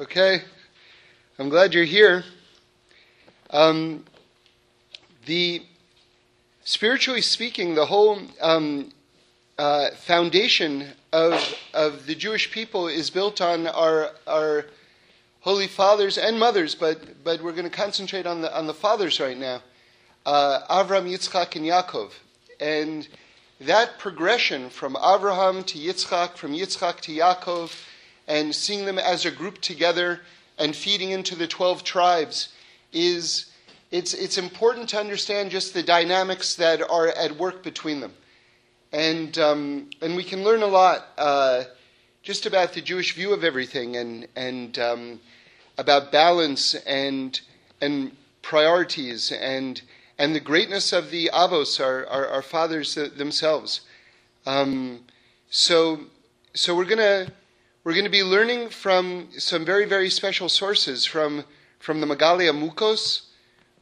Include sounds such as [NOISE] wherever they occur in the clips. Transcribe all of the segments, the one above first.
Okay, I'm glad you're here. Um, the spiritually speaking, the whole um, uh, foundation of of the Jewish people is built on our our holy fathers and mothers, but but we're going to concentrate on the on the fathers right now, uh, Avram, Yitzchak, and Yaakov, and that progression from Avraham to Yitzchak, from Yitzchak to Yaakov, and seeing them as a group together and feeding into the 12 tribes is it's, it's important to understand just the dynamics that are at work between them. And, um, and we can learn a lot uh, just about the Jewish view of everything and, and um, about balance and, and priorities and and the greatness of the avos, our, our, our fathers themselves. Um, so, so we're gonna we're gonna be learning from some very very special sources from from the Megaleh Amukos,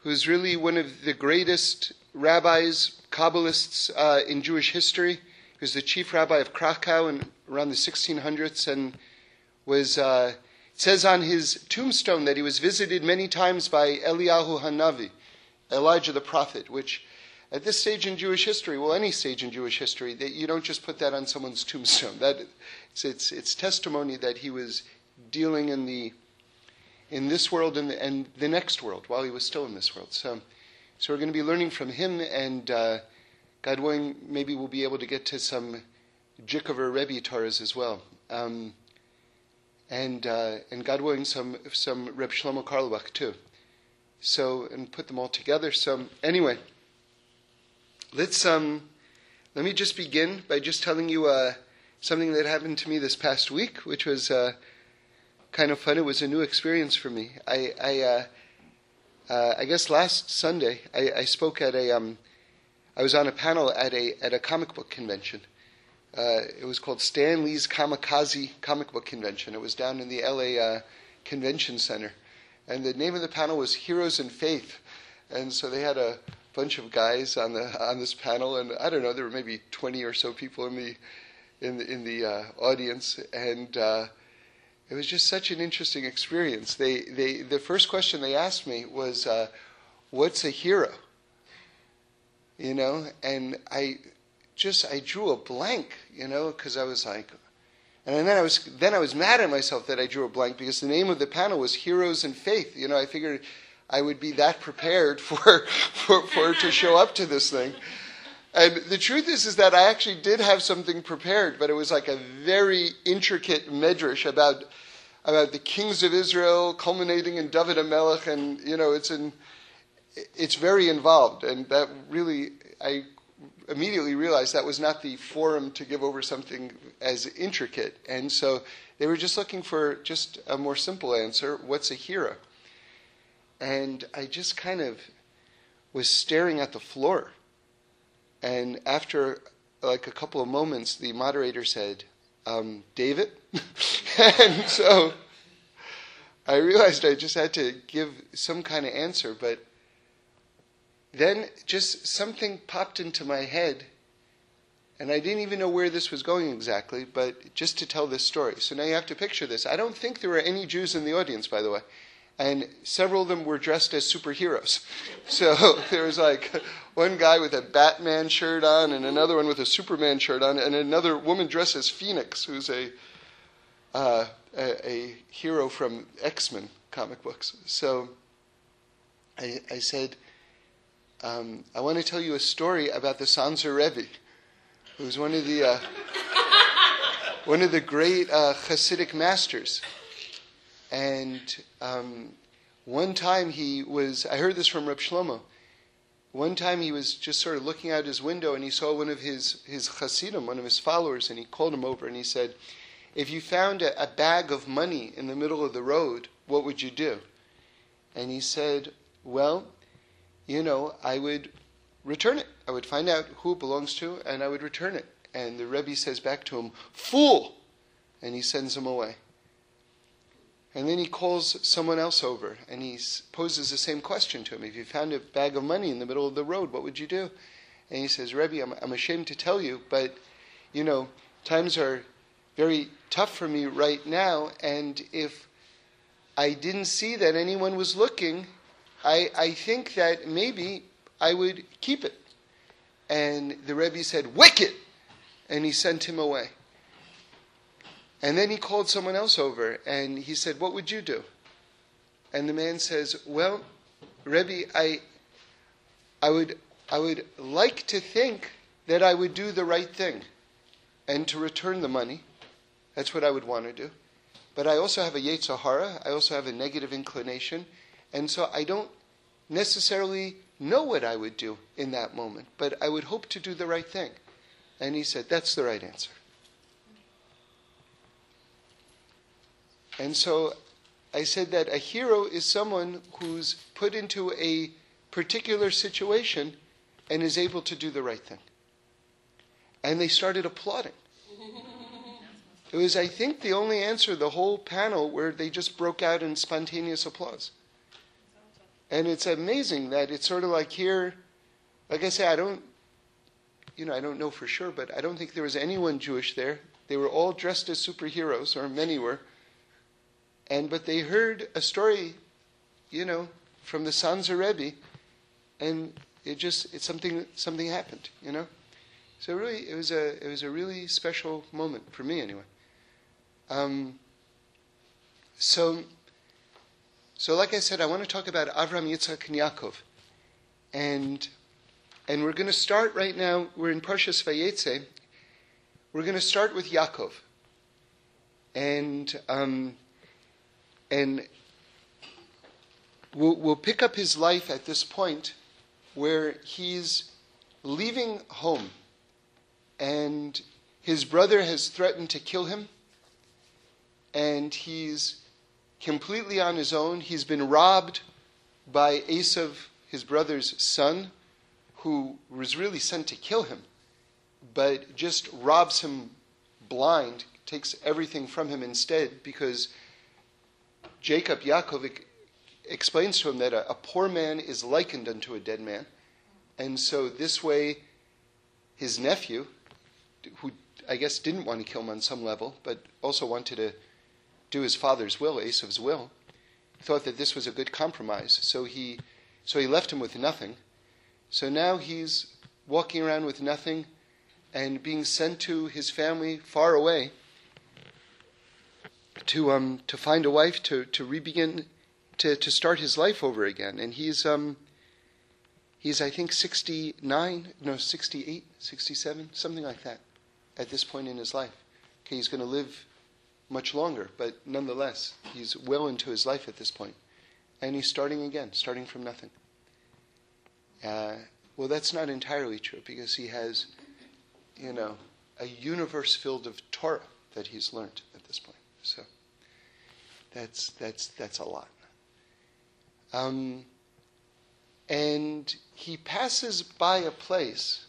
who's really one of the greatest rabbis, Kabbalists uh, in Jewish history. He was the chief rabbi of Krakow in around the 1600s, and was uh, it says on his tombstone that he was visited many times by Eliyahu Hanavi Elijah the prophet, which at this stage in Jewish history, well, any stage in Jewish history, that you don't just put that on someone's tombstone. That it's, it's, it's testimony that he was dealing in the in this world and the, and the next world while he was still in this world. So, so we're going to be learning from him, and uh, God willing, maybe we'll be able to get to some Jikover Rebbe Torahs as well. Um, and uh, and God willing, some some Reb Shlomo Carlebach too. So, and put them all together. So, anyway, let's um, let me just begin by just telling you uh, something that happened to me this past week, which was uh, kind of fun. It was a new experience for me. I, I, uh, uh, I guess last Sunday I, I spoke at a, um, I was on a panel at a at a comic book convention. Uh, it was called Stan Lee's Comikaze Comic Book Convention. It was down in the LA uh, Convention Center and the name of the panel was Heroes in Faith. And so they had a bunch of guys on the on this panel, and I don't know, there were maybe 20 or so people in the in the, in the uh, audience, and uh, it was just such an interesting experience. They they the first question they asked me was, uh, "What's a hero?" You know, and I just I drew a blank, you know, because I was like, and then I was then I was mad at myself that I drew a blank because the name of the panel was Heroes in Faith. You know, I figured I would be that prepared [LAUGHS] for for, for to show up to this thing. And the truth is, is that I actually did have something prepared, but it was like a very intricate medrash about about the kings of Israel, culminating in David HaMelech, and you know, it's in it's very involved, and that really I immediately realized that was not the forum to give over something as intricate. And so they were just looking for just a more simple answer what's a hero? And I just kind of was staring at the floor. And after like a couple of moments, the moderator said, um, David? [LAUGHS] and so I realized I just had to give some kind of answer, but then just something popped into my head, and I didn't even know where this was going exactly, but just to tell this story. So now you have to picture this. I don't think there were any Jews in the audience, by the way. And several of them were dressed as superheroes. So [LAUGHS] there was like one guy with a Batman shirt on, and another one with a Superman shirt on, and another woman dressed as Phoenix, who's a, uh, a, a hero from X Men comic books. So I, I said, um, I want to tell you a story about the Sanzer Rebbe, who's one of the uh, [LAUGHS] one of the great uh, Hasidic masters. And um, one time he was, I heard this from Reb Shlomo. One time he was just sort of looking out his window and he saw one of his, his Hasidim, one of his followers, and he called him over and he said, If you found a, a bag of money in the middle of the road, what would you do? And he said, Well, you know, I would return it. I would find out who it belongs to and I would return it. And the Rebbe says back to him, Fool! And he sends him away. And then he calls someone else over and he poses the same question to him. If you found a bag of money in the middle of the road, what would you do? And he says, Rebbe, I'm, I'm ashamed to tell you, but, you know, times are very tough for me right now, and if I didn't see that anyone was looking. I, I think that maybe I would keep it. And the Rebbe said, Wicked! And he sent him away. And then he called someone else over and he said, What would you do? And the man says, Well, Rebbe, I, I, would, I would like to think that I would do the right thing and to return the money. That's what I would want to do. But I also have a Yetzer Hara, I also have a negative inclination, and so I don't necessarily know what I would do in that moment, but I would hope to do the right thing. And he said, That's the right answer. And so I said that a hero is someone who's put into a particular situation and is able to do the right thing. And they started applauding. [LAUGHS] It was, I think, the only answer, the whole panel, where they just broke out in spontaneous applause. And it's amazing that it's sort of like here, like I say, I don't, you know, I don't know for sure, but I don't think there was anyone Jewish there. They were all dressed as superheroes, or many were. And but they heard a story, you know, from the Sanzer Rebbe, and it just it's something something happened, you know. So really, it was a it was a really special moment for me, anyway. Um, so, so like I said, I want to talk about Avram, Yitzchak, and Yaakov, and and we're going to start right now. We're in Parshas Vayetze. We're going to start with Yaakov, and. Um, and we'll, we'll pick up his life at this point where he's leaving home and his brother has threatened to kill him and he's completely on his own. He's been robbed by Esav, his brother's son, who was really sent to kill him, but just robs him blind, takes everything from him instead because Jacob, Yaakov explains to him that a, a poor man is likened unto a dead man. And so this way, his nephew, who I guess didn't want to kill him on some level, but also wanted to do his father's will, Esav's will, thought that this was a good compromise. So he, so he left him with nothing. So now he's walking around with nothing and being sent to his family far away to um, to find a wife to to rebegin to to start his life over again. And he's um, he's I think 69, no 68, 67, something like that at this point in his life. Okay, he's going to live much longer, but nonetheless, he's well into his life at this point. And he's starting again, starting from nothing. Uh, well, that's not entirely true because he has, you know, a universe filled of Torah that he's learned. So that's that's that's a lot. Um, and he passes by a place.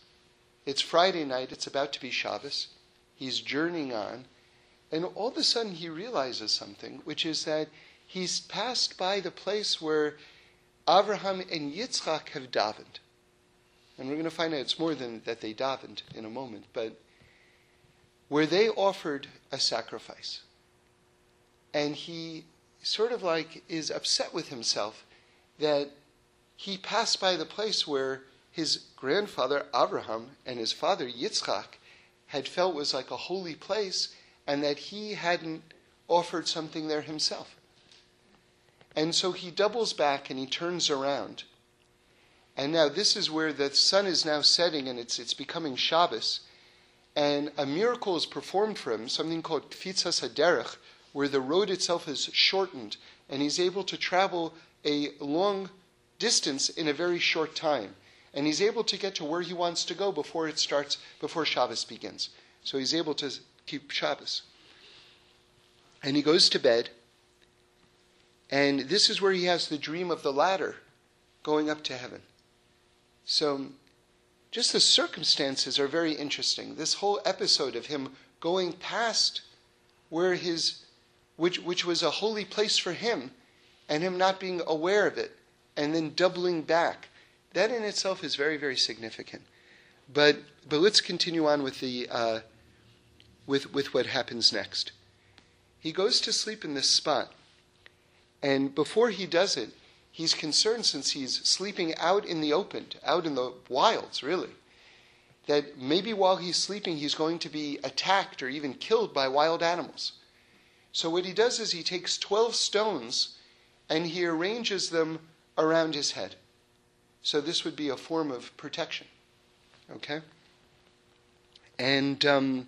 It's Friday night. It's about to be Shabbos. He's journeying on, and all of a sudden he realizes something, which is that he's passed by the place where Abraham and Yitzchak have davened. And we're going to find out it's more than that they davened in a moment, but where they offered a sacrifice and he sort of like is upset with himself that he passed by the place where his grandfather Abraham and his father Yitzchak had felt was like a holy place and that he hadn't offered something there himself. And so he doubles back and he turns around. And now this is where the sun is now setting and it's, it's becoming Shabbos. And a miracle is performed for him, something called Kfitzas Haderech, where the road itself is shortened and he's able to travel a long distance in a very short time. And he's able to get to where he wants to go before it starts, before Shabbos begins. So he's able to keep Shabbos. And he goes to bed. And this is where he has the dream of the ladder going up to heaven. So just the circumstances are very interesting. This whole episode of him going past where his which, which was a holy place for him, and him not being aware of it, and then doubling back. That in itself is very, very significant. But, but let's continue on with, the, uh, with, with what happens next. He goes to sleep in this spot, And before he does it, he's concerned since he's sleeping out in the open, out in the wilds, really, that maybe while he's sleeping, he's going to be attacked or even killed by wild animals. So what he does is he takes 12 stones and he arranges them around his head. So this would be a form of protection. Okay? And um,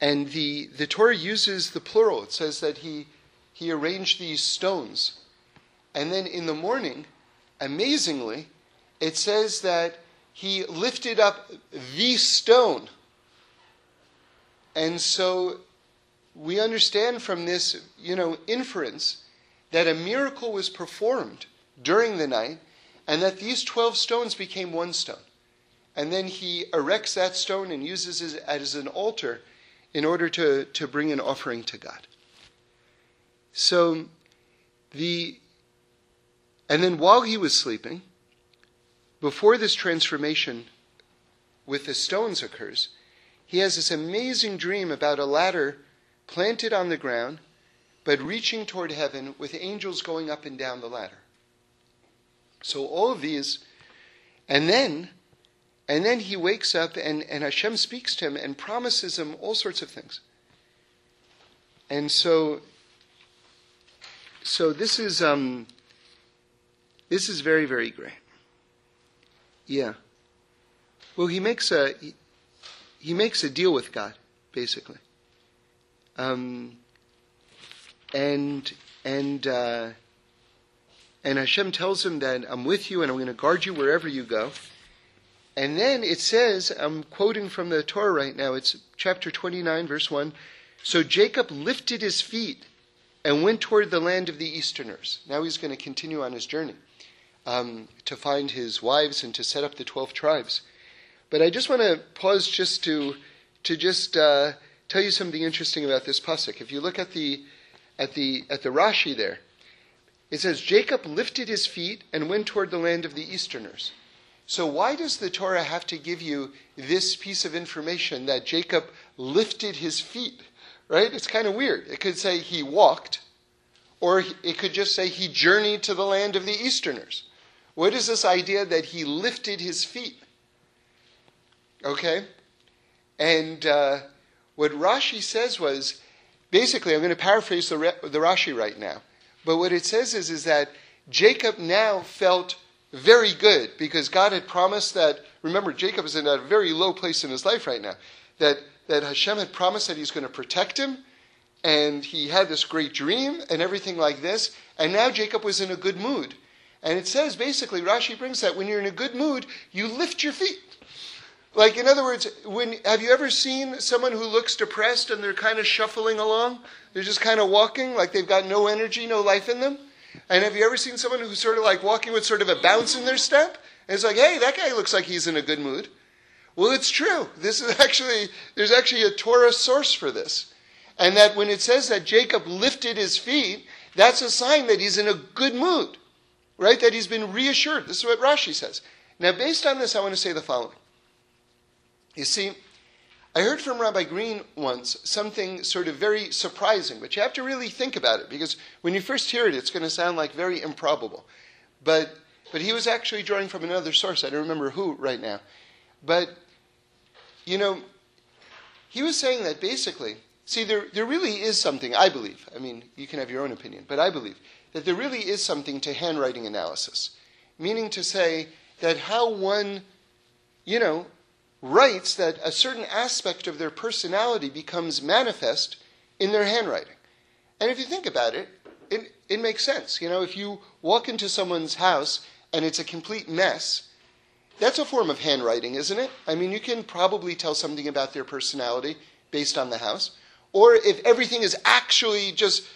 and the the Torah uses the plural. It says that he he arranged these stones, and then in the morning, amazingly, it says that he lifted up the stone. And so we understand from this, you know, inference that a miracle was performed during the night and that these 12 stones became one stone. And then he erects that stone and uses it as an altar in order to, to bring an offering to God. So the and then while he was sleeping, before this transformation with the stones occurs, he has this amazing dream about a ladder planted on the ground, but reaching toward heaven with angels going up and down the ladder. So all of these, and then, and then he wakes up and, and Hashem speaks to him and promises him all sorts of things. And so, so this is um, this is very very great. Yeah. Well, he makes a he, he makes a deal with God, basically. Um, and and uh, and Hashem tells him that I'm with you and I'm going to guard you wherever you go. And then it says, I'm quoting from the Torah right now, it's chapter 29, verse 1. So Jacob lifted his feet and went toward the land of the Easterners. Now he's going to continue on his journey um, to find his wives and to set up the 12 tribes. But I just want to pause just to, to just uh, tell you something interesting about this pasuk. If you look at the, at the, at the Rashi there, it says, Jacob lifted his feet and went toward the land of the Easterners. So, why does the Torah have to give you this piece of information that Jacob lifted his feet? Right? It's kind of weird. It could say he walked, or it could just say he journeyed to the land of the Easterners. What is this idea that he lifted his feet? Okay? And uh, what Rashi says was basically, I'm going to paraphrase the, the Rashi right now. But what it says is, is that Jacob now felt very good because God had promised that, remember, Jacob is in a very low place in his life right now, that, that Hashem had promised that he's going to protect him, and he had this great dream and everything like this, and now Jacob was in a good mood. And it says basically, Rashi brings that when you're in a good mood, you lift your feet. Like, in other words, when, have you ever seen someone who looks depressed and they're kind of shuffling along? They're just kind of walking like they've got no energy, no life in them? And have you ever seen someone who's sort of like walking with sort of a bounce in their step? And it's like, hey, that guy looks like he's in a good mood. Well, it's true. This is [LAUGHS] actually, there's actually a Torah source for this. And that when it says that Jacob lifted his feet, that's a sign that he's in a good mood, right? That he's been reassured. This is what Rashi says. Now, based on this, I want to say the following. You see, I heard from Rabbi Green once something sort of very surprising, but you have to really think about it because when you first hear it, it's going to sound like very improbable. But, but he was actually drawing from another source. I don't remember who right now. But, you know, he was saying that basically, see, there, there really is something, I believe, I mean, you can have your own opinion, but I believe that there really is something to handwriting analysis. Meaning to say that how one, you know, writes that a certain aspect of their personality becomes manifest in their handwriting. And if you think about it, it, it makes sense. You know, if you walk into someone's house and it's a complete mess, that's a form of handwriting, isn't it? I mean, you can probably tell something about their personality based on the house. Or if everything is actually just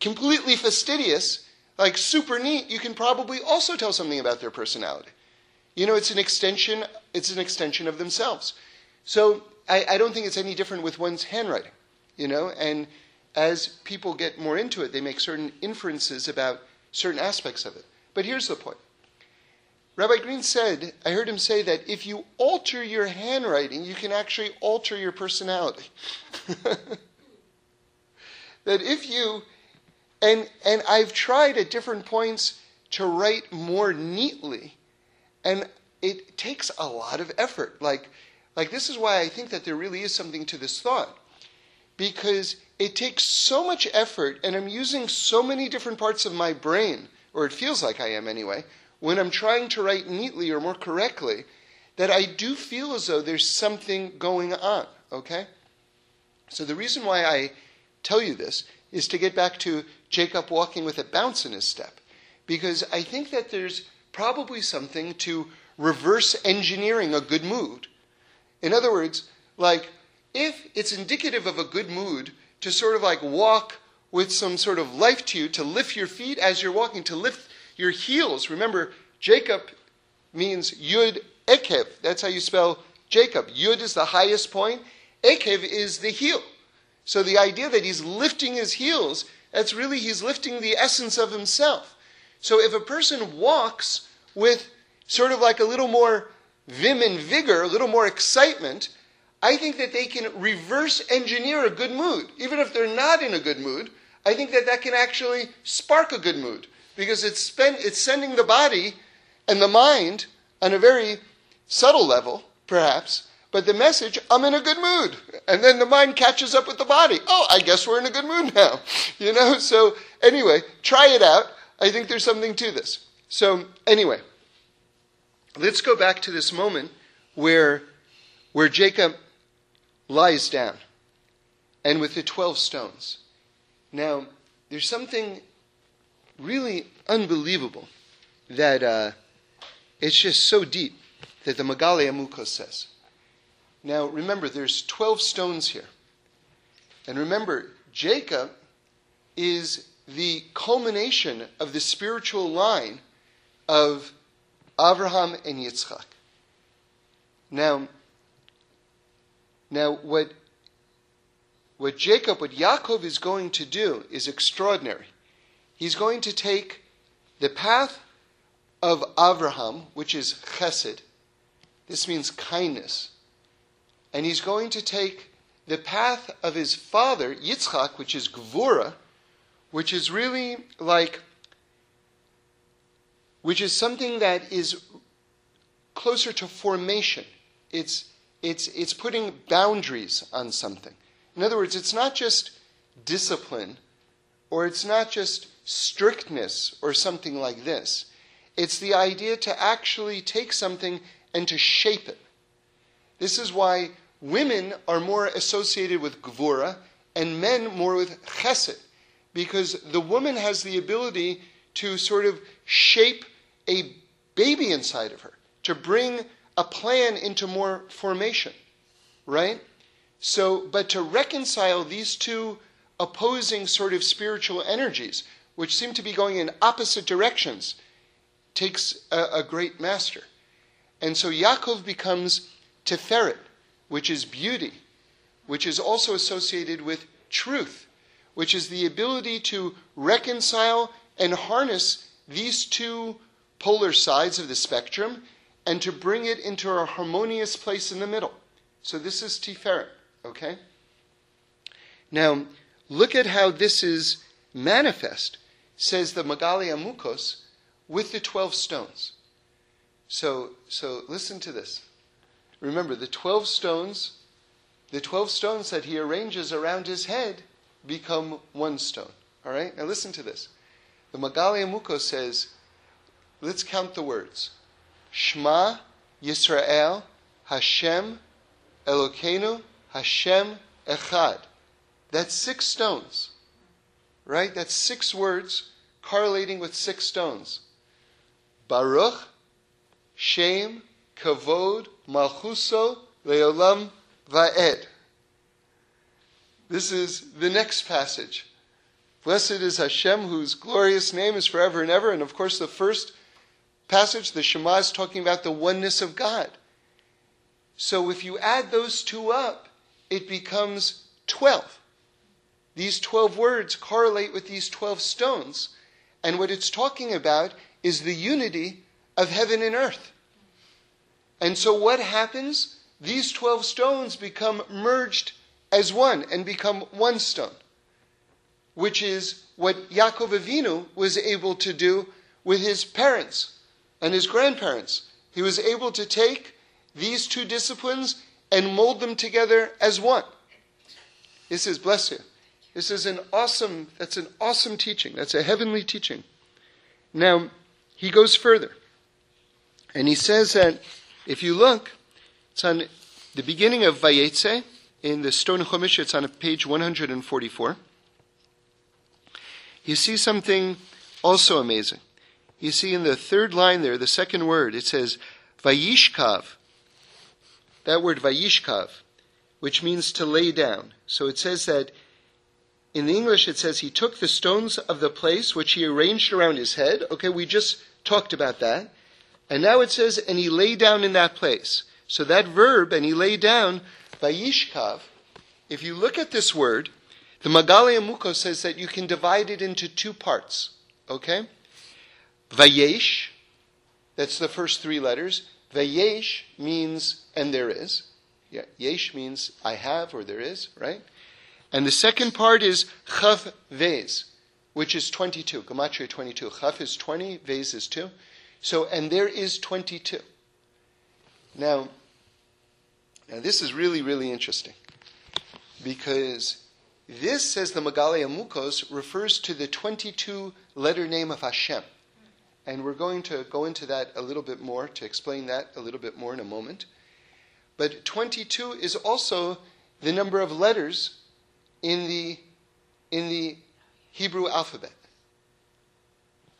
completely fastidious, like super neat, you can probably also tell something about their personality. You know, it's an extension. It's an extension of themselves. So I, I don't think it's any different with one's handwriting. You know, and as people get more into it, they make certain inferences about certain aspects of it. But here's the point. Rabbi Green said, I heard him say that if you alter your handwriting, you can actually alter your personality. [LAUGHS] that if you And, and I've tried at different points to write more neatly, and it takes a lot of effort. Like, like this is why I think that there really is something to this thought. Because it takes so much effort, and I'm using so many different parts of my brain, or it feels like I am anyway, when I'm trying to write neatly or more correctly, that I do feel as though there's something going on, okay? So the reason why I tell you this is to get back to Jacob walking with a bounce in his step. Because I think that there's probably something to reverse engineering a good mood. In other words, like, if it's indicative of a good mood to sort of like walk with some sort of life to you, to lift your feet as you're walking, to lift your heels. Remember, Jacob means Yud Ekev. That's how you spell Jacob. Yud is the highest point, Ekev is the heel. So the idea that he's lifting his heels, that's really he's lifting the essence of himself. So if a person walks with sort of like a little more vim and vigor, a little more excitement, I think that they can reverse engineer a good mood. Even if they're not in a good mood, I think that that can actually spark a good mood because it's, spend, it's sending the body and the mind on a very subtle level, perhaps, but the message, I'm in a good mood. And then the mind catches up with the body. Oh, I guess we're in a good mood now. [LAUGHS] You know? So, anyway, try it out. I think there's something to this. So, anyway, let's go back to this moment where, where Jacob lies down and with the 12 stones. Now, there's something really unbelievable that uh, it's just so deep that the Megale Amukos says. Now, remember, there's 12 stones here. And remember, Jacob is the culmination of the spiritual line of Abraham and Yitzchak. Now, now what, what Jacob, what Yaakov is going to do is extraordinary. He's going to take the path of Abraham, which is chesed. This means kindness and he's going to take the path of his father, Yitzchak, which is Gvura, which is really like, which is something that is closer to formation. It's, it's, it's putting boundaries on something. In other words, it's not just discipline, or it's not just strictness, or something like this. It's the idea to actually take something and to shape it. This is why women are more associated with gvura and men more with chesed, because the woman has the ability to sort of shape a baby inside of her, to bring a plan into more formation, right? So, but to reconcile these two opposing sort of spiritual energies, which seem to be going in opposite directions, takes a, a great master. And so Yaakov becomes Tiferet, which is beauty, which is also associated with truth, which is the ability to reconcile and harness these two polar sides of the spectrum and to bring it into a harmonious place in the middle. So this is Tiferet, okay? Now, look at how this is manifest, says the Megale Amukos, with the 12 stones. So, so listen to this. Remember, the 12 stones, the 12 stones that he arranges around his head become one stone. All right? Now listen to this. The Megale Amuko says, let's count the words. Shema Yisrael Hashem Elokeinu Hashem Echad. That's six stones. Right? That's six words correlating with six stones. Baruch, Shem, Kavod, Malchuso, Leolam, Va'ed. This is the next passage. Blessed is Hashem, whose glorious name is forever and ever. And of course, the first passage, the Shema, is talking about the oneness of God. So if you add those two up, it becomes 12. These 12 words correlate with these 12 stones. And what it's talking about is the unity of heaven and earth. And so what happens? These 12 stones become merged as one and become one stone, which is what Yaakov Avinu was able to do with his parents and his grandparents. He was able to take these two disciplines and mold them together as one. This is bless you. This is an awesome, that's an awesome teaching. That's a heavenly teaching. Now, he goes further. And he says that if you look, it's on the beginning of Vayetze, in the Stone Chumash, it's on page 144. You see something also amazing. You see in the third line there, the second word, it says Vayishkav. That word Vayishkav, which means to lay down. So it says that in the English it says he took the stones of the place which he arranged around his head. Okay, we just talked about that. And now it says, and he lay down in that place. So that verb, and he lay down, Vayishkav, if you look at this word, the Megaleh Amuko says that you can divide it into two parts. Okay? Vayesh, that's the first three letters. Vayesh means, and there is. Yeah, yesh means I have or there is, right? And the second part is chav vez, which is 22. Gematria 22. Chav is 20, vez is 2. So, and there is 22. Now, now this is really, really interesting because this, says the Megaleh Amukos, refers to the 22 letter name of Hashem. And we're going to go into that a little bit more, to explain that a little bit more in a moment. But 22 is also the number of letters in the, in the Hebrew alphabet.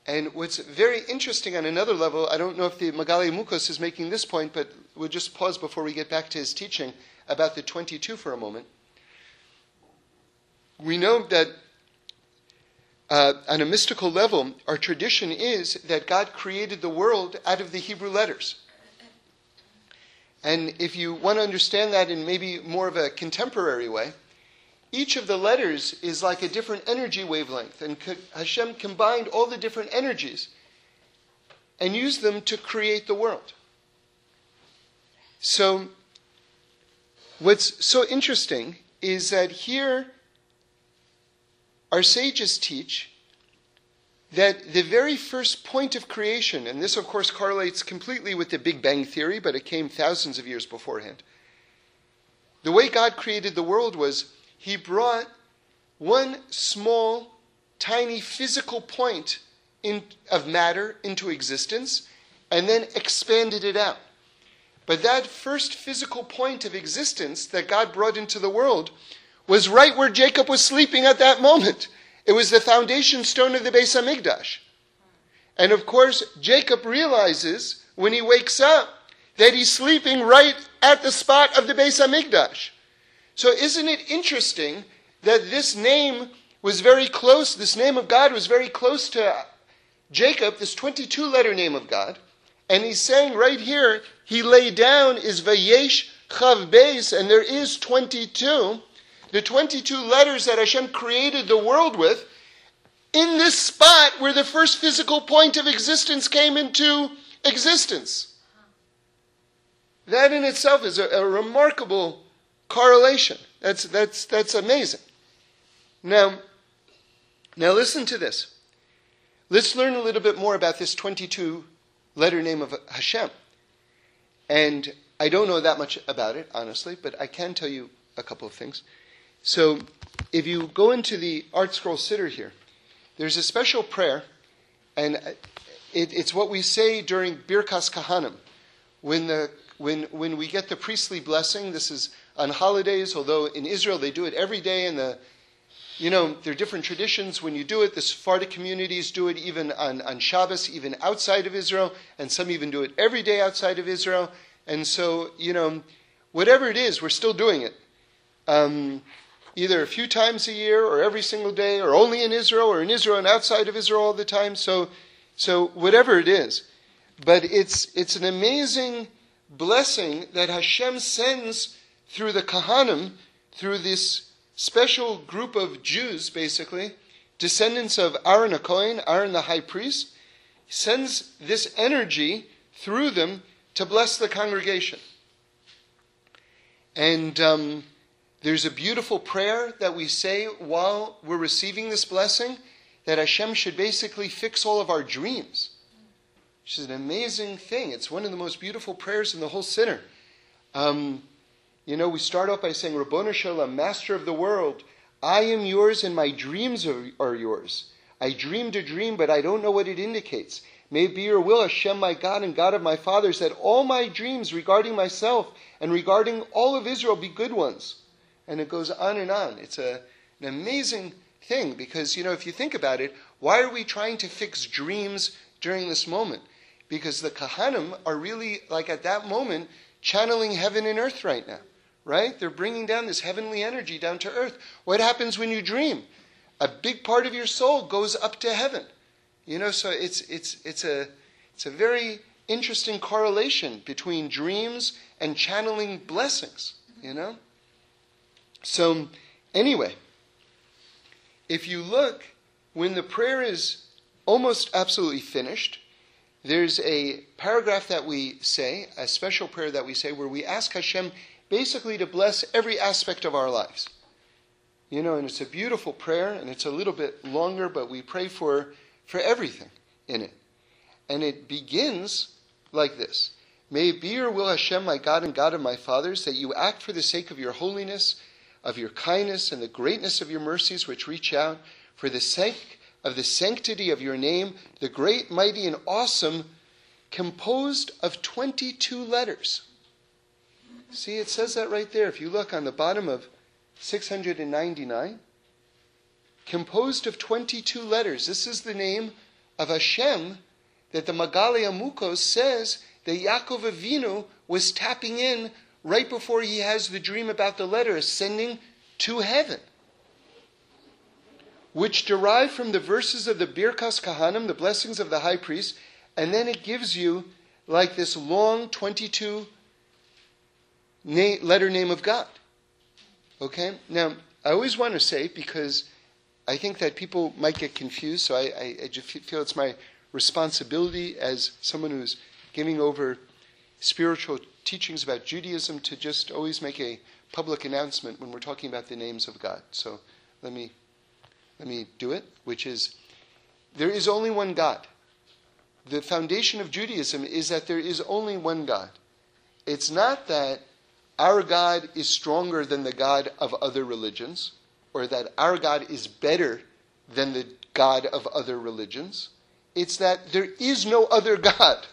And what's very interesting on another level, I don't know if the Magali Mukos is making this point, but we'll just pause before we get back to his teaching about the 22 for a moment. We know that uh, on a mystical level, our tradition is that God created the world out of the Hebrew letters. And if you want to understand that in maybe more of a contemporary way, each of the letters is like a different energy wavelength, and Hashem combined all the different energies and used them to create the world. So, what's so interesting is that here our sages teach that the very first point of creation, and this of course correlates completely with the Big Bang Theory, but it came thousands of years beforehand. The way God created the world was he brought one small, tiny physical point in, of matter into existence and then expanded it out. But that first physical point of existence that God brought into the world was right where Jacob was sleeping at that moment. It was the foundation stone of the Beis Hamikdash. And of course, Jacob realizes when he wakes up that he's sleeping right at the spot of the Beis Hamikdash. So isn't it interesting that this name was very close, this name of God was very close to Jacob, this 22 letter name of God. And he's saying right here, he lay down is Vayesh Chav Beis, and there is 22. The 22 letters that Hashem created the world with, in this spot where the first physical point of existence came into existence. That in itself is a, a remarkable correlation. That's, that's, that's amazing. Now, now listen to this. Let's learn a little bit more about this 22 letter name of Hashem. And I don't know that much about it, honestly, but I can tell you a couple of things. So, if you go into the Art Scroll Siddur here, there's a special prayer, and it, it's what we say during Birkas Kohanim. When, the, when, when we get the priestly blessing, this is on holidays, although in Israel they do it every day and the you know, there are different traditions when you do it. The Sephardic communities do it even on, on Shabbos, even outside of Israel, and some even do it every day outside of Israel. And so, you know, whatever it is, we're still doing it. Um, either a few times a year, or every single day, or only in Israel, or in Israel and outside of Israel all the time. So, so whatever it is. But it's, it's an amazing blessing that Hashem sends through the Kohanim, through this special group of Jews, basically, descendants of Aaron Aaron the high priest, sends this energy through them to bless the congregation. And um, There's a beautiful prayer that we say while we're receiving this blessing that Hashem should basically fix all of our dreams, which is an amazing thing. It's one of the most beautiful prayers in the whole Siddur. Um, you know, we start off by saying, Ribono Shel Olam, Master of the world, I am yours and my dreams are, are yours. I dreamed a dream, but I don't know what it indicates. May it be your will, Hashem, my God and God of my fathers, that all my dreams regarding myself and regarding all of Israel be good ones. And it goes on and on. It's a, an amazing thing because, you know, if you think about it, why are we trying to fix dreams during this moment? Because the Kohanim are really, like at that moment, channeling heaven and earth right now, right? They're bringing down this heavenly energy down to earth. What happens when you dream? A big part of your soul goes up to heaven. You know, so it's, it's, it's, a, it's a very interesting correlation between dreams and channeling blessings, you know? So, anyway, if you look, when the prayer is almost absolutely finished, there's a paragraph that we say, a special prayer that we say, where we ask Hashem basically to bless every aspect of our lives. You know, and it's a beautiful prayer, and it's a little bit longer, but we pray for, for everything in it. And it begins like this May it be your will, Hashem, my God and God of my fathers, that you act for the sake of your holiness of your kindness and the greatness of your mercies which reach out, for the sake of the sanctity of your name, the great, mighty, and awesome, composed of 22 letters. See, it says that right there. If you look on the bottom of 699, composed of 22 letters. This is the name of Hashem that the Megaleh Amukos says that Yaakov Avinu was tapping in right before he has the dream about the letter ascending to heaven, which derive from the verses of the Birkas Kohanim, the blessings of the high priest, and then it gives you like this long 22 na- letter name of God. Okay? Now, I always want to say, because I think that people might get confused, so I, I, I just feel it's my responsibility as someone who's giving over spiritual teachings about Judaism to just always make a public announcement when we're talking about the names of God. So let me let me do it, which is there is only one God. The foundation of Judaism is that there is only one God. It's not that our God is stronger than the God of other religions, or that our God is better than the God of other religions. It's that there is no other God.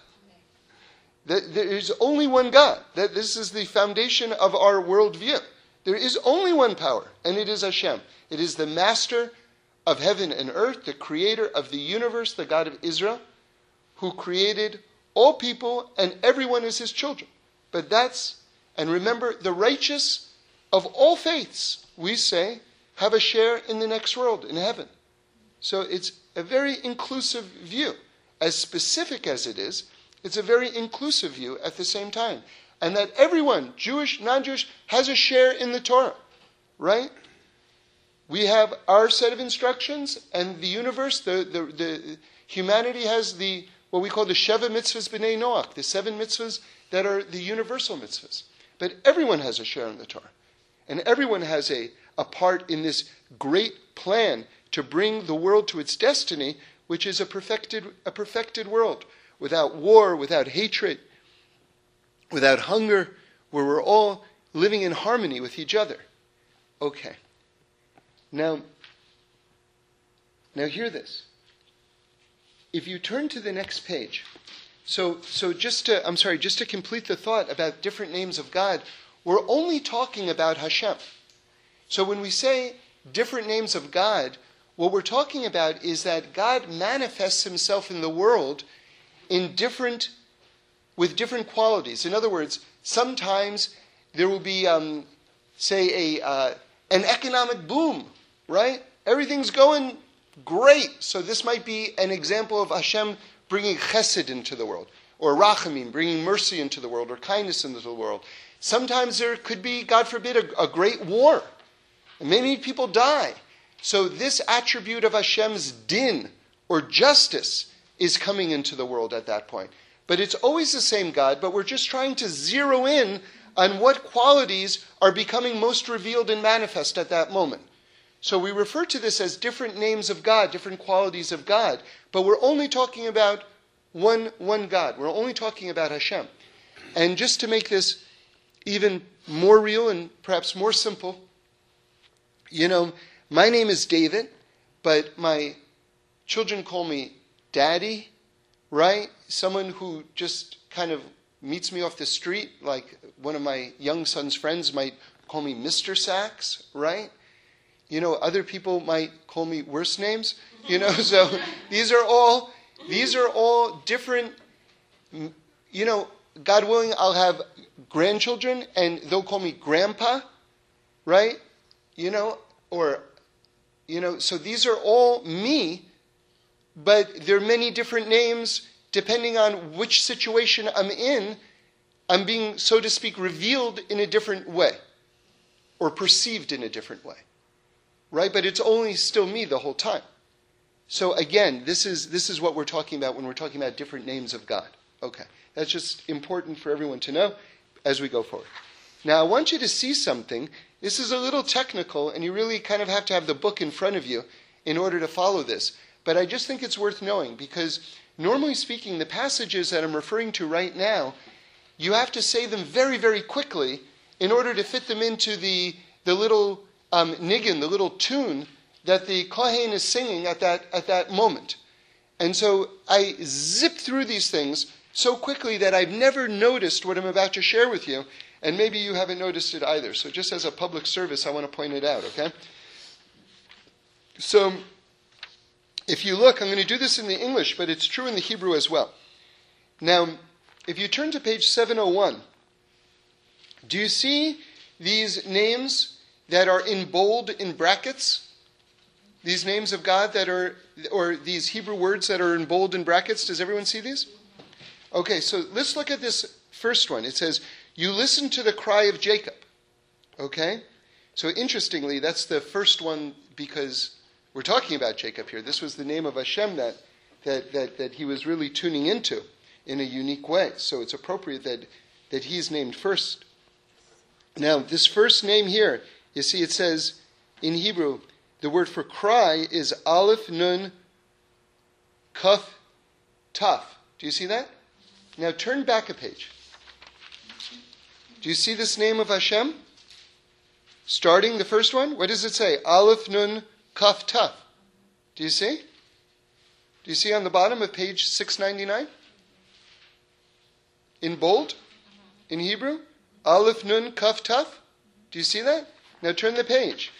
That there is only one God. That this is the foundation of our worldview. There is only one power, and it is Hashem. It is the master of heaven and earth, the creator of the universe, the God of Israel, who created all people, and everyone is his children. But that's, and remember, the righteous of all faiths, we say, have a share in the next world, in heaven. So it's a very inclusive view. As specific as it is, it's a very inclusive view at the same time. And that everyone, Jewish, non Jewish, has a share in the Torah, right? We have our set of instructions, and the universe, the, the, the humanity has the what we call the Sheva mitzvahs b'nei Noach, the seven mitzvahs that are the universal mitzvahs. But everyone has a share in the Torah. And everyone has a, a part in this great plan to bring the world to its destiny, which is a perfected, a perfected world without war, without hatred, without hunger, where we're all living in harmony with each other. Okay. Now, now hear this. If you turn to the next page, so so just to I'm sorry, just to complete the thought about different names of God, we're only talking about Hashem. So when we say different names of God, what we're talking about is that God manifests himself in the world in different, with different qualities. In other words, sometimes there will be, um, say, a, uh, an economic boom, right? Everything's going great. So this might be an example of Hashem bringing chesed into the world, or rachamim, bringing mercy into the world, or kindness into the world. Sometimes there could be, God forbid, a, a great war. And many people die. So this attribute of Hashem's din, or justice, is coming into the world at that point. But it's always the same God, but we're just trying to zero in on what qualities are becoming most revealed and manifest at that moment. So we refer to this as different names of God, different qualities of God, but we're only talking about one, one God. We're only talking about Hashem. And just to make this even more real and perhaps more simple, you know, my name is David, but my children call me Daddy, right? Someone who just kind of meets me off the street, like one of my young son's friends might call me Mr. Sachs, right? You know, other people might call me worse names, you know, [LAUGHS] so these are all these are all different you know, God willing, I'll have grandchildren and they'll call me grandpa, right? You know, or you know, so these are all me, but there are many different names depending on which situation I'm in. I'm being, so to speak, revealed in a different way or perceived in a different way. Right? But it's only still me the whole time. So again, this is, this is what we're talking about when we're talking about different names of God. Okay. That's just important for everyone to know as we go forward. Now, I want you to see something. This is a little technical, and you really kind of have to have the book in front of you in order to follow this. But I just think it's worth knowing because, normally speaking, the passages that I'm referring to right now, you have to say them very, very quickly in order to fit them into the, the little um, the little tune that the Kohen is singing at that, at that moment. And so I zip through these things so quickly that I've never noticed what I'm about to share with you, and maybe you haven't noticed it either. So just as a public service, I want to point it out, okay? So if you look, I'm going to do this in the English, but it's true in the Hebrew as well. Now, if you turn to page 701, do you see these names that are in bold in brackets? These names of God that are, or these Hebrew words that are in bold in brackets, does everyone see these? Okay, so let's look at this first one. It says, You listen to the cry of Jacob. Okay? So interestingly, that's the first one because we're talking about Jacob here. This was the name of Hashem that, that, that, that he was really tuning into in a unique way. So it's appropriate that, that he's named first. Now, this first name here, you see, it says in Hebrew, the word for cry is Aleph Nun Kuf Taf. Do you see that? Now turn back a page. Do you see this name of Hashem? Starting the first one, what does it say? Aleph Nun Kaf Taf. Do you see? Do you see on the bottom of page 699? In bold? In Hebrew? Aleph Nun Kaf Taf. Do you see that? Now turn the page.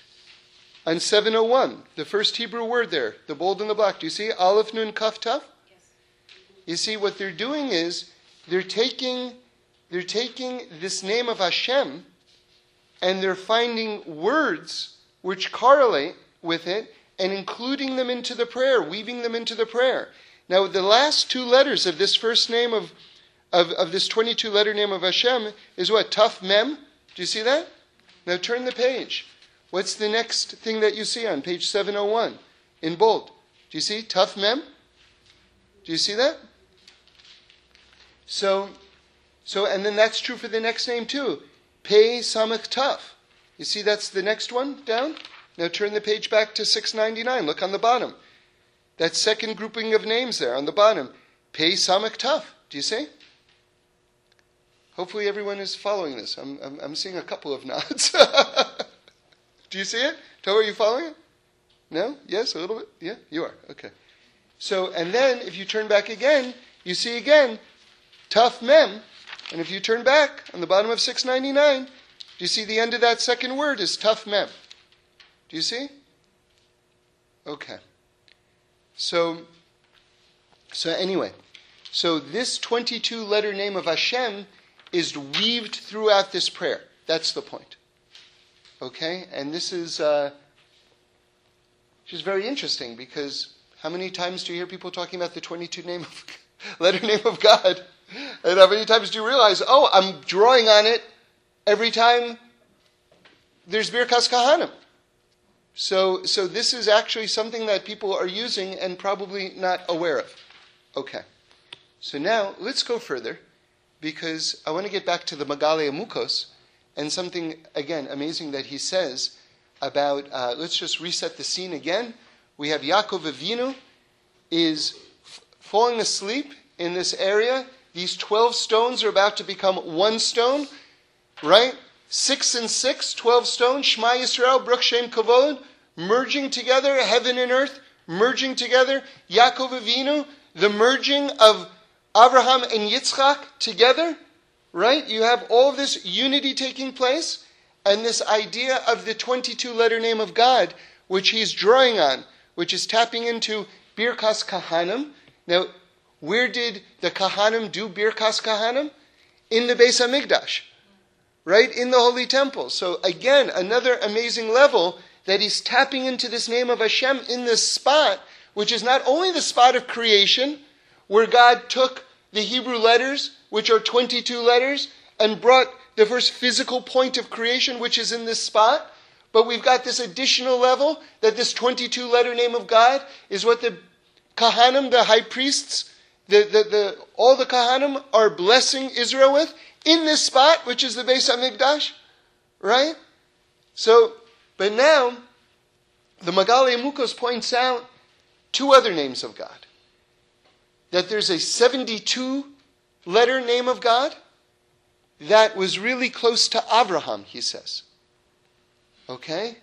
On 701, the first Hebrew word there, the bold and the black. Do you see Aleph Nun Kaf Taf? Yes. You see, what they're doing is they're taking, they're taking this name of Hashem and they're finding words which correlate with it and including them into the prayer, weaving them into the prayer. Now, the last two letters of this first name of, of, of this 22 letter name of Hashem is what? Taf Mem? Do you see that? Now turn the page. What's the next thing that you see on page 701 in bold? Do you see taf mem? Do you see that? So, so and then that's true for the next name too. Pei samach taf. You see that's the next one down? Now turn the page back to 699. Look on the bottom. That second grouping of names there on the bottom. Pei samach taf. Do you see? Hopefully everyone is following this. I'm, I'm, I'm seeing a couple of [LAUGHS] nods. Do you see it? Tell are you following it? No? Yes, a little bit? Yeah, you are. Okay. So, and then if you turn back again, you see again, taf mem. And if you turn back on the bottom of 699, do you see the end of that second word is taf mem? Do you see? Okay. So, so anyway, so this 22 letter name of Hashem is weaved throughout this prayer. That's the point. Okay? And this is uh, just very interesting because how many times do you hear people talking about the 22 name of, [LAUGHS] letter name of God? And how many times do you realize, oh, I'm drawing on it every time there's Birkas Kohanim? So, so this is actually something that people are using and probably not aware of. Okay. So now let's go further because I want to get back to the Megaleh Amukos and something, again, amazing that he says about, uh, let's just reset the scene again. We have Yaakov Avinu is f- falling asleep in this area. These 12 stones are about to become one stone, right? Six and six, 12 stones, Shema Yisrael, Baruch Shem Kavod, merging together, heaven and earth, merging together. Yaakov Avinu, the merging of Abraham and Yitzchak together, right? You have all this unity taking place, and this idea of the 22 letter name of God, which he's drawing on, which is tapping into Birkas Kohanim. Now, where did the Kohanim do Birkas Kohanim? In the Beis Hamikdash, right? In the Holy Temple. So again, another amazing level that he's tapping into this name of Hashem in this spot, which is not only the spot of creation, where God took the Hebrew letters, which are 22 letters, and brought the first physical point of creation, which is in this spot. But we've got this additional level that this 22 letter name of God is what the Kohanim, the high priests, the, the, the, all the Kohanim are blessing Israel with in this spot, which is the Beis HaMikdash, right? So, but now, the Megaleh Amukos points out two other names of God. That there's a 72 letter name of God that was really close to Abraham, he says. Okay?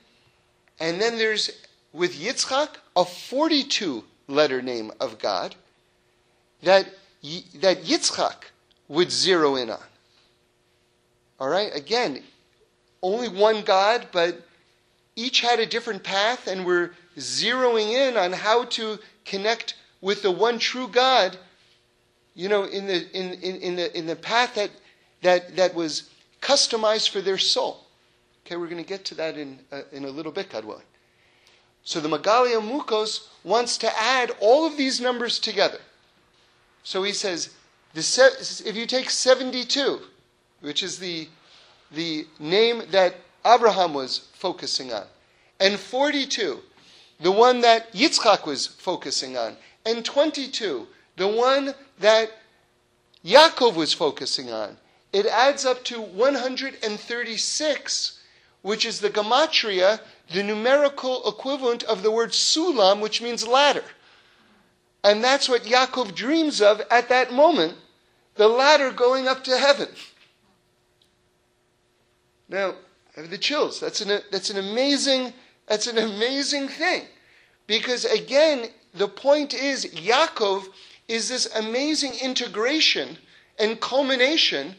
And then there's, with Yitzchak, a 42 letter name of God that, that Yitzchak would zero in on. All right? Again, only one God, but each had a different path, and we're zeroing in on how to connect with the one true God, you know, in the, in, in, in the, in the path that, that, that was customized for their soul. Okay, we're going to get to that in, uh, in a little bit, God willing. So the Megaleh Amukos wants to add all of these numbers together. So he says, if you take 72, which is the, the name that Abraham was focusing on, and 42, the one that Yitzchak was focusing on, and 22, the one that Yaakov was focusing on, it adds up to 136, which is the gematria, the numerical equivalent of the word sulam, which means ladder. And that's what Yaakov dreams of at that moment the ladder going up to heaven. Now, I have the chills. That's an, that's an amazing, that's an amazing thing. Because again, the point is Yaakov is this amazing integration and culmination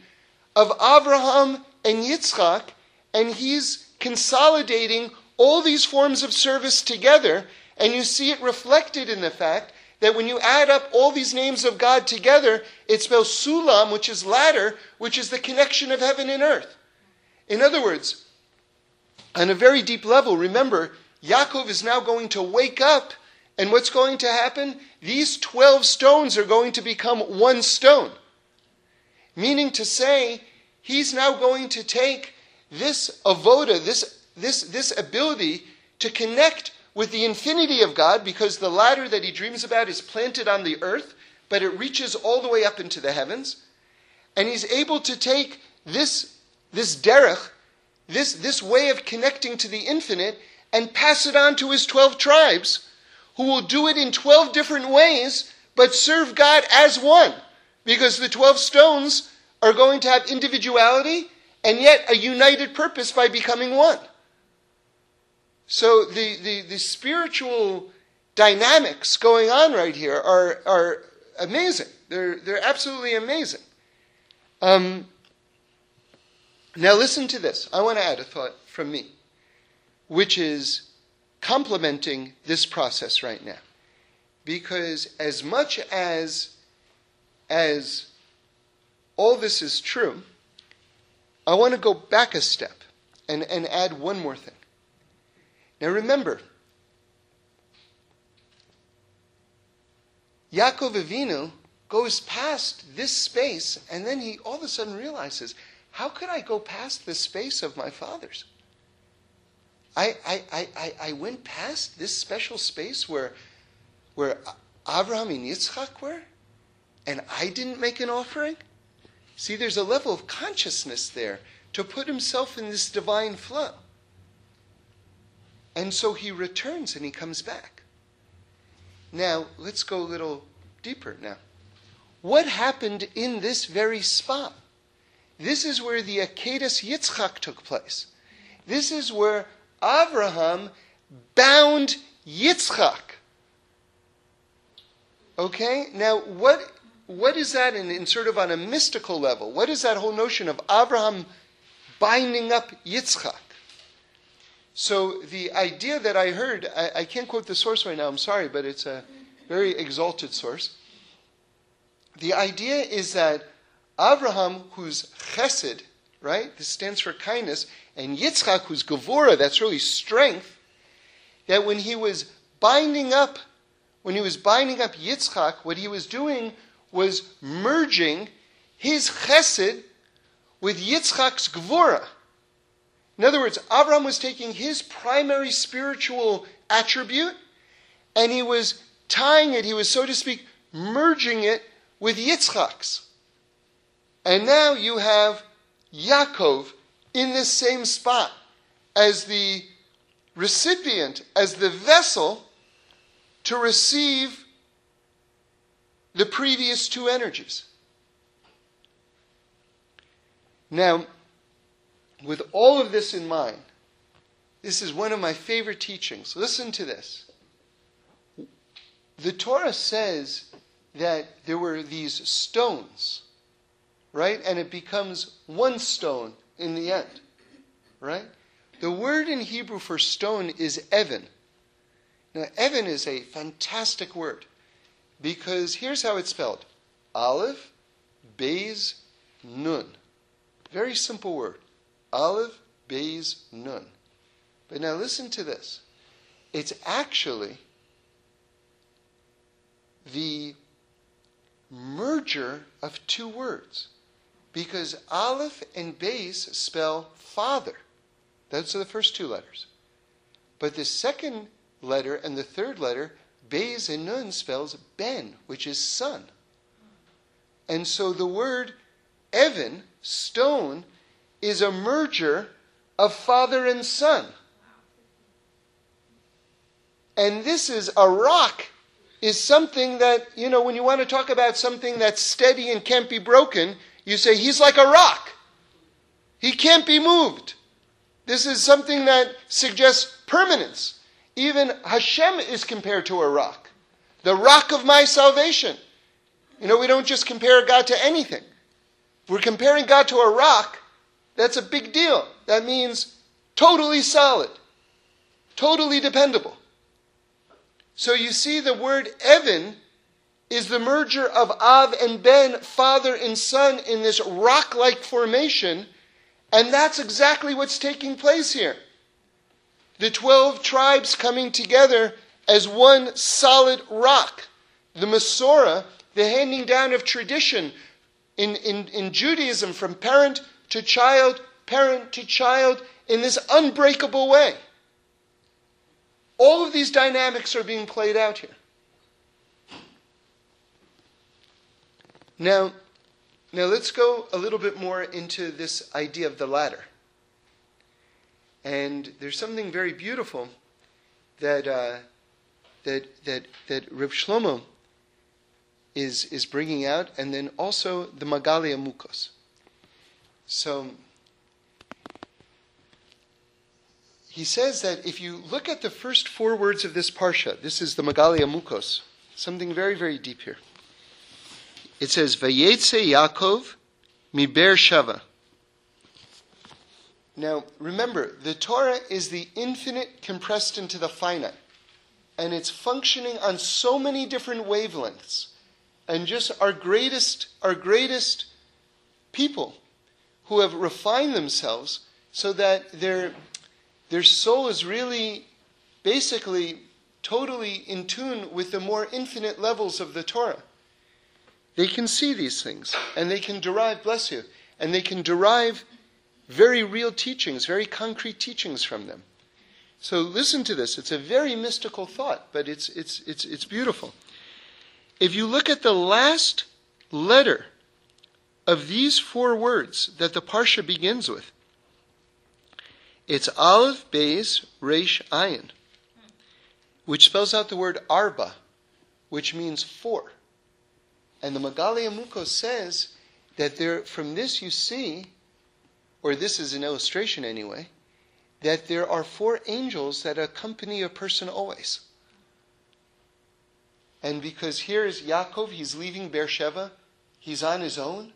of Abraham and Yitzchak, and he's consolidating all these forms of service together, and you see it reflected in the fact that when you add up all these names of God together, it spells Sulam, which is ladder, which is the connection of heaven and earth. In other words, on a very deep level, remember, Yaakov is now going to wake up, and what's going to happen? These 12 stones are going to become one stone. Meaning to say, he's now going to take this avoda, this, this, this ability to connect with the infinity of God because the ladder that he dreams about is planted on the earth, but it reaches all the way up into the heavens. And he's able to take this, this derech, this, this way of connecting to the infinite, and pass it on to his 12 tribes, who will do it in 12 different ways, but serve God as one. Because the 12 stones are going to have individuality and yet a united purpose by becoming one. So the, the, the spiritual dynamics going on right here are, are amazing. They're, they're absolutely amazing. Um, now, listen to this. I want to add a thought from me, which is complementing this process right now. Because as much as, as all this is true, I want to go back a step and, and add one more thing. Now remember, Yaakov Avinu goes past this space, and then he all of a sudden realizes, how could I go past the space of my fathers? I, I, I, I went past this special space where, where Abraham and Yitzchak were, and I didn't make an offering? See, there's a level of consciousness there to put himself in this divine flow. And so he returns and he comes back. Now, let's go a little deeper now. What happened in this very spot? This is where the Akedas Yitzchak took place. This is where Abraham bound Yitzchak. Okay? Now, what, what is that in, in sort of on a mystical level? What is that whole notion of Abraham binding up Yitzchak? So the idea that I heard, I, I, can't quote the source right now, I'm sorry, but it's a very exalted source. The idea is that Abraham, who's chesed, right, this stands for kindness, and Yitzchak, who's gevura, that's really strength, that when he was binding up, when he was binding up Yitzchak, what he was doing was merging his chesed with Yitzchak's gevura. In other words, Abraham was taking his primary spiritual attribute and he was tying it, he was, so to speak, merging it with Yitzchak's. And now you have Yaakov in this same spot as the recipient, as the vessel to receive the previous two energies. Now, with all of this in mind, this is one of my favorite teachings. Listen to this. The Torah says that there were these stones, right? And it becomes one stone in the end, right? The word in Hebrew for stone is Evan. Now, Evan is a fantastic word because here's how it's spelled Aleph, Bays, Nun. Very simple word. Aleph, Bays, Nun. But now listen to this. It's actually the merger of two words. Because Aleph and Bays spell father. Those are the first two letters. But the second letter and the third letter, Bays and Nun spells Ben, which is son. And so the word Evan, stone, is a merger of father and son. And this is a rock, is something that, you know, when you want to talk about something that's steady and can't be broken, you say he's like a rock. He can't be moved. This is something that suggests permanence. Even Hashem is compared to a rock, the rock of my salvation. You know, we don't just compare God to anything. If we're comparing God to a rock, that's a big deal. That means totally solid, totally dependable. So you see, the word Evan is the merger of Av and Ben, father and son, in this rock like formation. And that's exactly what's taking place here. The 12 tribes coming together as one solid rock. The Masorah, the handing down of tradition in, in, in Judaism from parent to child, parent to child, in this unbreakable way. All of these dynamics are being played out here. Now, now let's go a little bit more into this idea of the ladder. And there's something very beautiful that uh, that that that Reb Shlomo is is bringing out, and then also the Megaleh Amukos. So he says that if you look at the first four words of this parsha, this is the Megaleh Amukos, something very very deep here. It says, Vayetze Yaakov mi Shava. Now, remember, the Torah is the infinite compressed into the finite. And it's functioning on so many different wavelengths. And just our greatest, our greatest people who have refined themselves so that their, their soul is really basically totally in tune with the more infinite levels of the Torah. They can see these things and they can derive, bless you, and they can derive very real teachings, very concrete teachings from them. So listen to this. It's a very mystical thought, but it's, it's, it's, it's beautiful. If you look at the last letter of these four words that the Parsha begins with. It's Aleph, Beis, Resh, Ayin, which spells out the word Arba, which means four. And the Megaleh Amuko says that there, from this you see, or this is an illustration anyway, that there are four angels that accompany a person always. And because here is Yaakov, he's leaving Beersheba, he's on his own.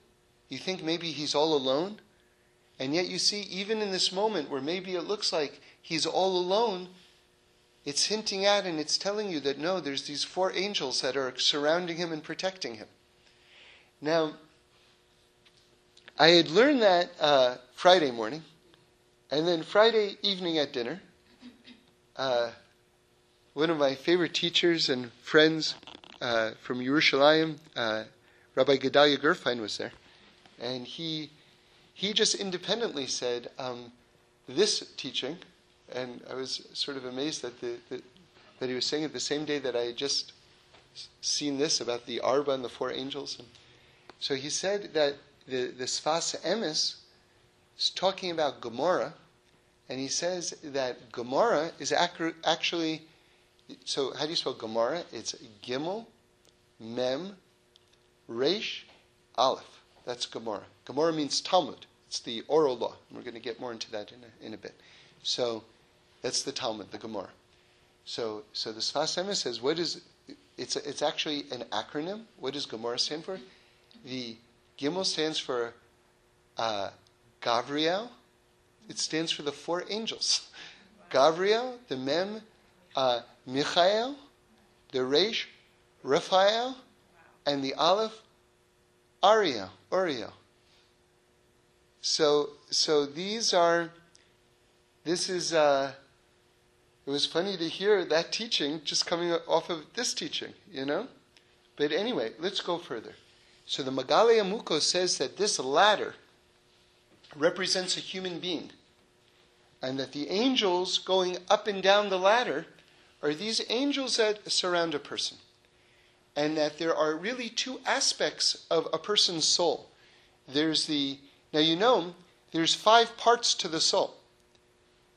You think maybe he's all alone. And yet you see, even in this moment where maybe it looks like he's all alone, it's hinting at and it's telling you that no, there's these four angels that are surrounding him and protecting him. Now, I had learned that uh, Friday morning, and then Friday evening at dinner, uh, one of my favorite teachers and friends uh, from Yerushalayim, uh, Rabbi Gedalia Gerfein, was there, and he he just independently said um, this teaching, and I was sort of amazed that the, the, that he was saying it the same day that I had just seen this about the Arba and the four angels. And so he said that the the Sfas Emes is talking about Gemara, and he says that Gemara is actually so how do you spell Gemara? It's Gimel, Mem, Resh, Aleph. That's Gemara. Gemara means Talmud. It's the oral law. And We're going to get more into that in a, in a bit. So that's the Talmud, the Gemara. So, so the Sfas Emes says, what is, it's, it's actually an acronym. What does Gemara stand for? The Gimel stands for uh, Gavriel. It stands for the four angels. Gavriel, the Mem, uh, Michael, the Resh, Raphael, and the Aleph, Ariel, Uriel. So, so these are, this is, uh, it was funny to hear that teaching just coming off of this teaching, you know? But anyway, let's go further. So the Megaleh Amuko says that this ladder represents a human being, and that the angels going up and down the ladder are these angels that surround a person. And that there are really two aspects of a person's soul. There's the, now you know, there's five parts to the soul.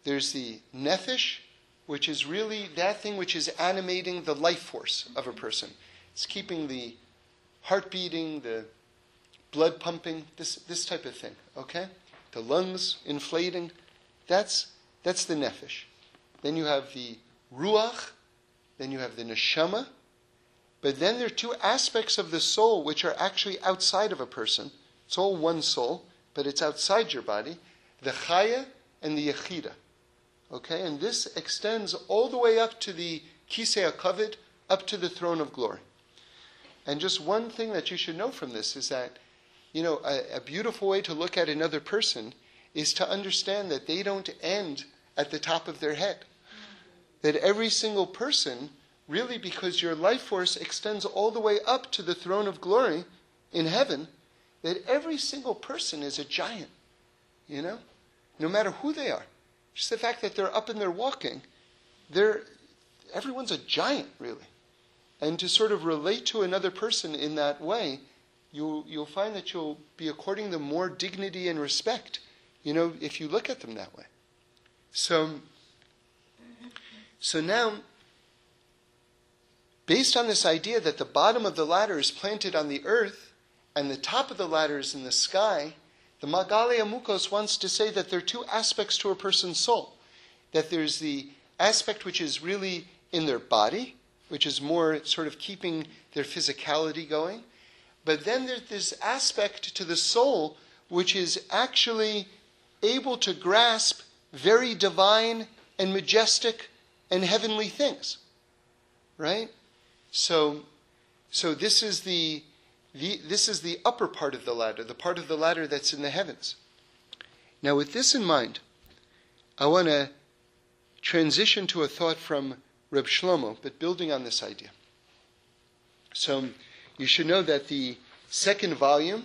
There's the nephesh, which is really that thing which is animating the life force of a person. It's keeping the heart beating, the blood pumping, this, this type of thing, okay? The lungs inflating. That's, that's the nefesh. Then you have the ruach, then you have the neshama, but then there are two aspects of the soul which are actually outside of a person. It's all one soul, but it's outside your body the chaya and the yechida. Okay, and this extends all the way up to the kisei hakavod, up to the throne of glory. And just one thing that you should know from this is that, you know, a, a beautiful way to look at another person is to understand that they don't end at the top of their head that every single person, really because your life force extends all the way up to the throne of glory in heaven, that every single person is a giant, you know, no matter who they are. Just the fact that they're up and they're walking, they're, everyone's a giant, really. And to sort of relate to another person in that way, you'll, you'll find that you'll be according them more dignity and respect, you know, if you look at them that way. So, so now, based on this idea that the bottom of the ladder is planted on the earth and the top of the ladder is in the sky, the Megaleh Amukos wants to say that there are two aspects to a person's soul. That there's the aspect which is really in their body, which is more sort of keeping their physicality going. But then there's this aspect to the soul which is actually able to grasp very divine and majestic and heavenly things. Right? So, so this is the, the, this is the upper part of the ladder, the part of the ladder that's in the heavens. Now, with this in mind, I want to transition to a thought from Reb Shlomo, but building on this idea. So, you should know that the second volume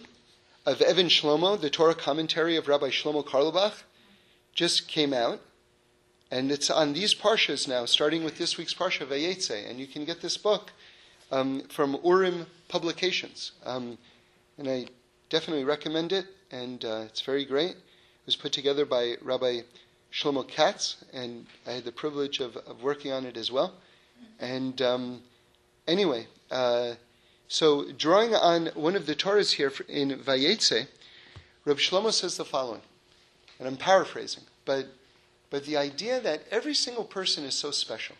of Even Shlomo, the Torah commentary of Rabbi Shlomo Carlebach, just came out. And it's on these parshas now, starting with this week's parsha Vayetze, and you can get this book um, from Urim Publications. Um, and I definitely recommend it, and uh, it's very great. It was put together by Rabbi Shlomo Katz, and I had the privilege of, of working on it as well. And um, anyway, uh, so drawing on one of the Torahs here in Vayetze, Rabbi Shlomo says the following, and I'm paraphrasing, but but the idea that every single person is so special,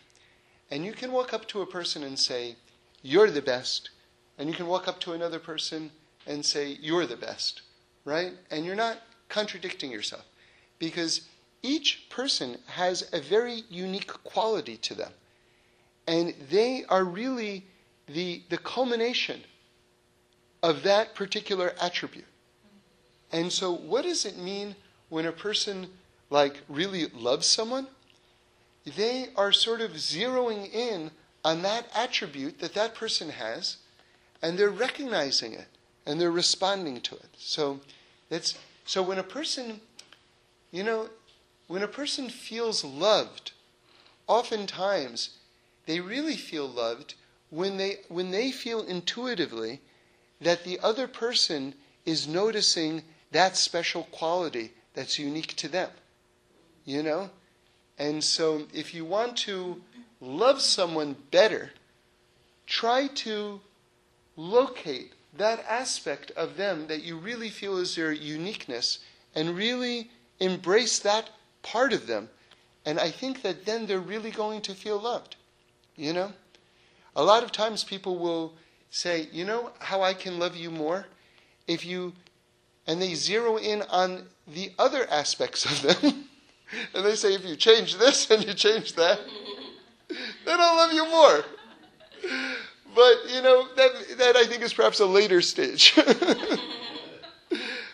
and you can walk up to a person and say, "You're the best," and you can walk up to another person and say, "You're the best," right? And you're not contradicting yourself, because each person has a very unique quality to them. And they are really the, the culmination of that particular attribute. And so, what does it mean when a person like really loves someone? They are sort of zeroing in on that attribute that that person has, and they're recognizing it and they're responding to it. So that's so when a person, you know, when a person feels loved, oftentimes they really feel loved when they, when they feel intuitively that the other person is noticing that special quality that's unique to them. You know? And so if you want to love someone better, try to locate that aspect of them that you really feel is their uniqueness and really embrace that part of them. And I think that then they're really going to feel loved. You know? A lot of times people will say, you know how I can love you more? If you, and they zero in on the other aspects of them. [LAUGHS] and they say, if you change this and you change that, then I'll love you more. But, you know, that, that I think is perhaps a later stage. [LAUGHS]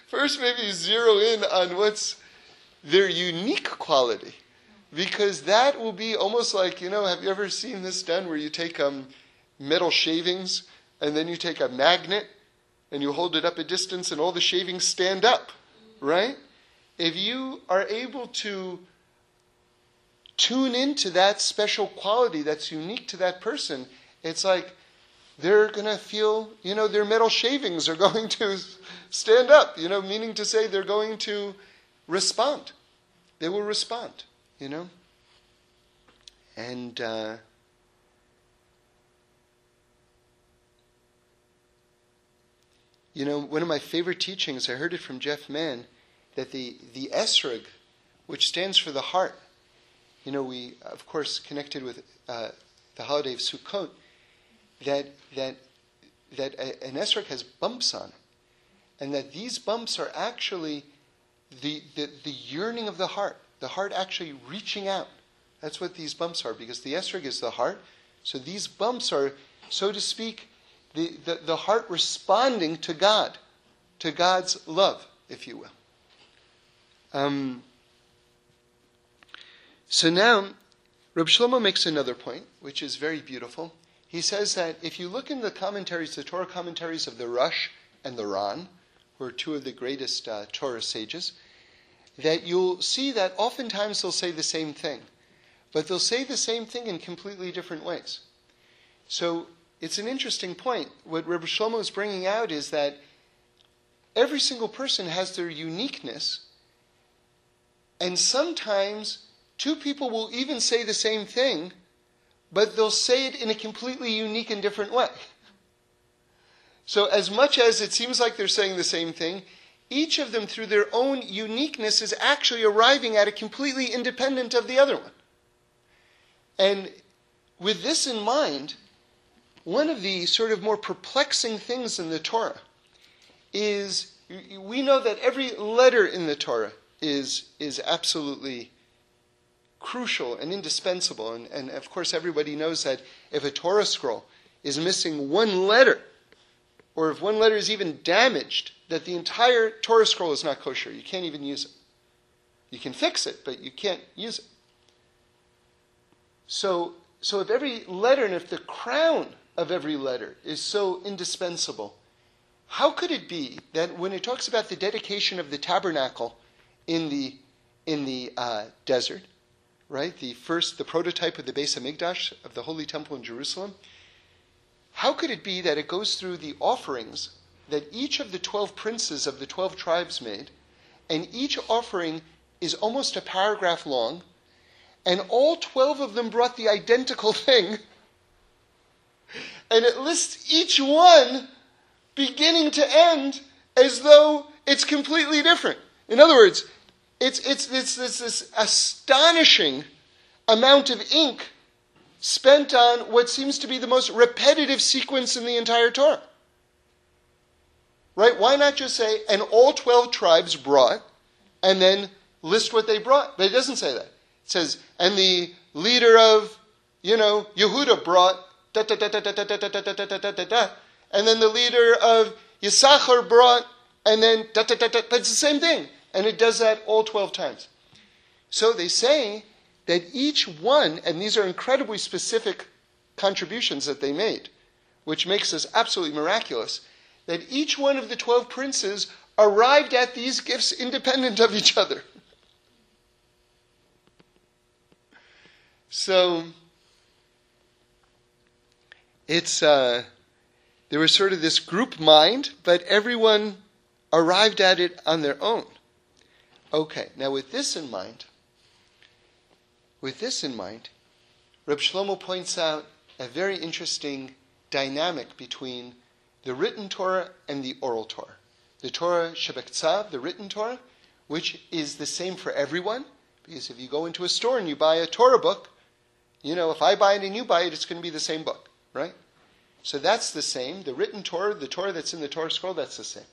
First, maybe zero in on what's their unique quality. Because that will be almost like, you know, have you ever seen this done where you take um, metal shavings and then you take a magnet and you hold it up a distance and all the shavings stand up, right? If you are able to tune into that special quality that's unique to that person, it's like they're going to feel, you know, their metal shavings are [LAUGHS] going to stand up, you know, meaning to say they're going to respond. They will respond, you know? And uh, you know, one of my favorite teachings, I heard it from Jeff Mann, that the, the esrog, which stands for the heart, you know, we, of course, connected with uh, the holiday of Sukkot, that, that, that a, an esrog has bumps on it. And that these bumps are actually the, the, the yearning of the heart, the heart actually reaching out. That's what these bumps are, because the esrog is the heart. So these bumps are, so to speak, the, the, the heart responding to God, to God's love, if you will. Um, so now, Reb Shlomo makes another point, which is very beautiful. He says that if you look in the commentaries, the Torah commentaries of the Rosh and the Ran, who are two of the greatest uh, Torah sages, that you'll see that oftentimes they'll say the same thing, but they'll say the same thing in completely different ways. So it's an interesting point. What Rabbi Shlomo is bringing out is that every single person has their uniqueness, and sometimes two people will even say the same thing, but they'll say it in a completely unique and different way. So, as much as it seems like they're saying the same thing, each of them, through their own uniqueness, is actually arriving at a completely independent of the other one. And with this in mind, one of the sort of more perplexing things in the Torah is we know that every letter in the Torah is, is absolutely crucial and indispensable. And, and of course, everybody knows that if a Torah scroll is missing one letter, or if one letter is even damaged, that the entire Torah scroll is not kosher. You can't even use it. You can fix it, but you can't use it. So, so if every letter and if the crown of every letter is so indispensable, how could it be that when it talks about the dedication of the tabernacle in the in the uh, desert, right, the first the prototype of the Beis Hamikdash of the Holy Temple in Jerusalem, how could it be that it goes through the offerings that each of the 12 princes of the 12 tribes made, and each offering is almost a paragraph long, and all 12 of them brought the identical [LAUGHS] thing. And it lists each one beginning to end as though it's completely different. In other words, it's, it's, it's, it's this astonishing amount of ink spent on what seems to be the most repetitive sequence in the entire Torah. Right? Why not just say, and all 12 tribes brought, and then list what they brought? But it doesn't say that. It says, and the leader of, you know, Yehuda brought da da da da da da da da da da da da da. And then the leader of Yisachar brought, and then da da da da. But it's the same thing. And it does that all 12 times. So they say that each one, and these are incredibly specific contributions that they made, which makes this absolutely miraculous, that each one of the 12 princes arrived at these gifts independent of each other. So it's uh, there was sort of this group mind, but everyone arrived at it on their own. Okay, now with this in mind, with this in mind, Reb Shlomo points out a very interesting dynamic between the written Torah and the oral Torah. The Torah Shebiksav, the written Torah, which is the same for everyone, because if you go into a store and you buy a Torah book, you know, if I buy it and you buy it, it's going to be the same book, right? So that's the same. The written Torah, the Torah that's in the Torah scroll, that's the same.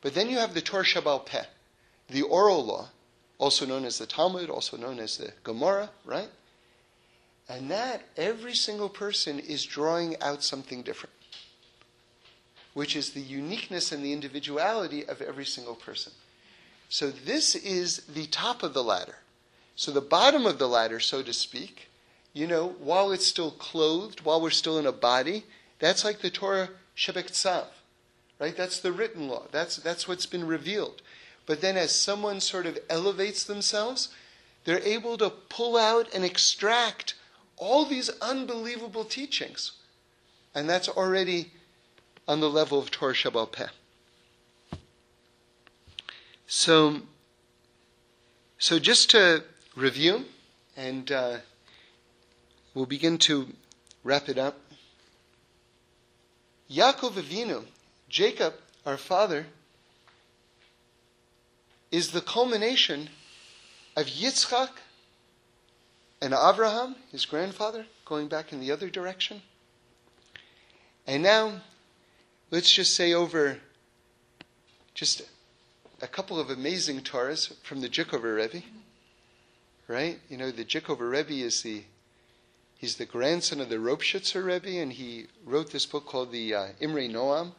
But then you have the Torah Shebaal Peh, the oral law, also known as the Talmud, also known as the Gemara, right? And that every single person is drawing out something different which is the uniqueness and the individuality of every single person. So this is the top of the ladder. So the bottom of the ladder, so to speak, you know, while it's still clothed, while we're still in a body, that's like the Torah Shebek right? That's the written law. That's, that's what's been revealed. But then as someone sort of elevates themselves, they're able to pull out and extract all these unbelievable teachings. And that's already on the level of Torah Shebaal Peh. So, so just to review, and uh, we'll begin to wrap it up. Yaakov Avinu, Jacob, our father, is the culmination of Yitzchak and Abraham, his grandfather, going back in the other direction. And now let's just say over just a couple of amazing Torahs from the Dzikover Rebbe, right? You know, the Dzikover Rebbe is the he's the grandson of the Ropshitzer Rebbe, and he wrote this book called the uh, Imrei Noam,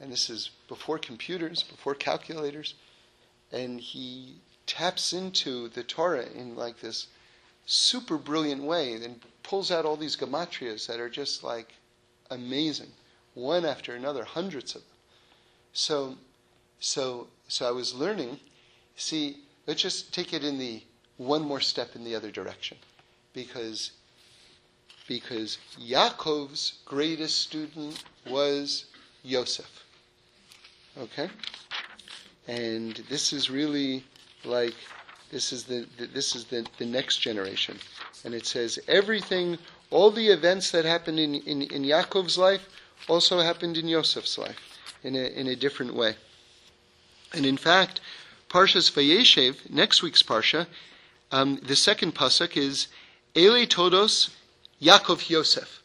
and this is before computers, before calculators, and he taps into the Torah in like this super brilliant way, and pulls out all these gematrias that are just like amazing one after another, hundreds of them. So, so, so I was learning. See, let's just take it in the one more step in the other direction, because because Yaakov's greatest student was Yosef. Okay, and this is really like this is the, the this is the, the next generation, and it says everything, all the events that happened in in, in Yaakov's life also happened in Yosef's life in a, in a different way. And in fact, Parshas Vayeshev, next week's Parsha, um, the second pasuk is Ele Toldos Yaakov Yosef.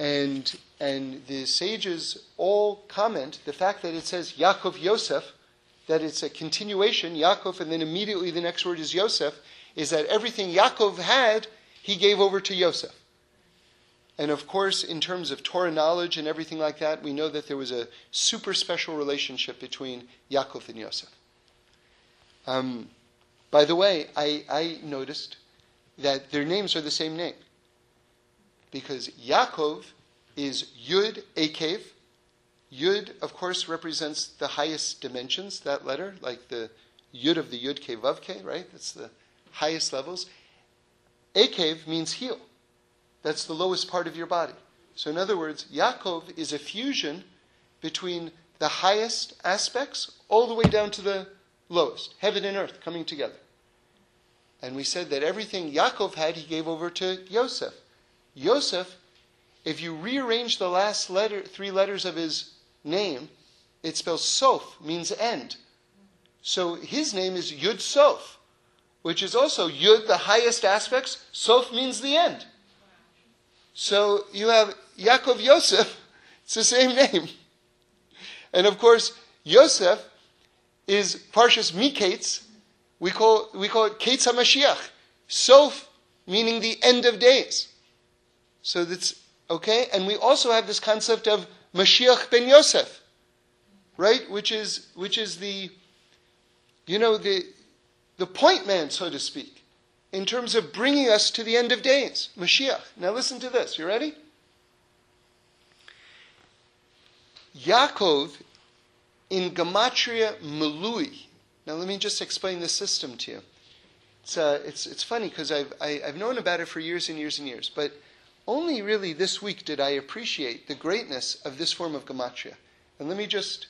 And, and the sages all comment the fact that it says Yaakov Yosef, that it's a continuation, Yaakov, and then immediately the next word is Yosef, is that everything Yaakov had, he gave over to Yosef. And of course, in terms of Torah knowledge and everything like that, we know that there was a super special relationship between Yaakov and Yosef. Um, by the way, I, I noticed that their names are the same name. Because Yaakov is Yud Akev. Yud, of course, represents the highest dimensions, that letter, like the Yud of the Yud Ke Vav Ke, right? That's the highest levels. Akev means heel. That's the lowest part of your body. So, in other words, Yaakov is a fusion between the highest aspects all the way down to the lowest, heaven and earth coming together. And we said that everything Yaakov had, he gave over to Yosef. Yosef, if you rearrange the last letter, three letters of his name, it spells Sof, means end. So his name is Yud Sof, which is also Yud, the highest aspects. Sof means the end. So you have Yaakov Yosef, [LAUGHS] it's the same name. And of course, Yosef is Parshas Miketz. We call, we call it Ketz HaMashiach. Sof, meaning the end of days. So that's, okay? And we also have this concept of Mashiach ben Yosef, right? Which is, which is the, you know, the, the point man, so to speak, in terms of bringing us to the end of days. Mashiach. Now listen to this. You ready? Yaakov in Gematria Melui. Now, let me just explain the system to you. It's, uh, it's, it's funny because I've, I, have i have known about it for years and years and years, but only really this week did I appreciate the greatness of this form of Gematria. And let me just,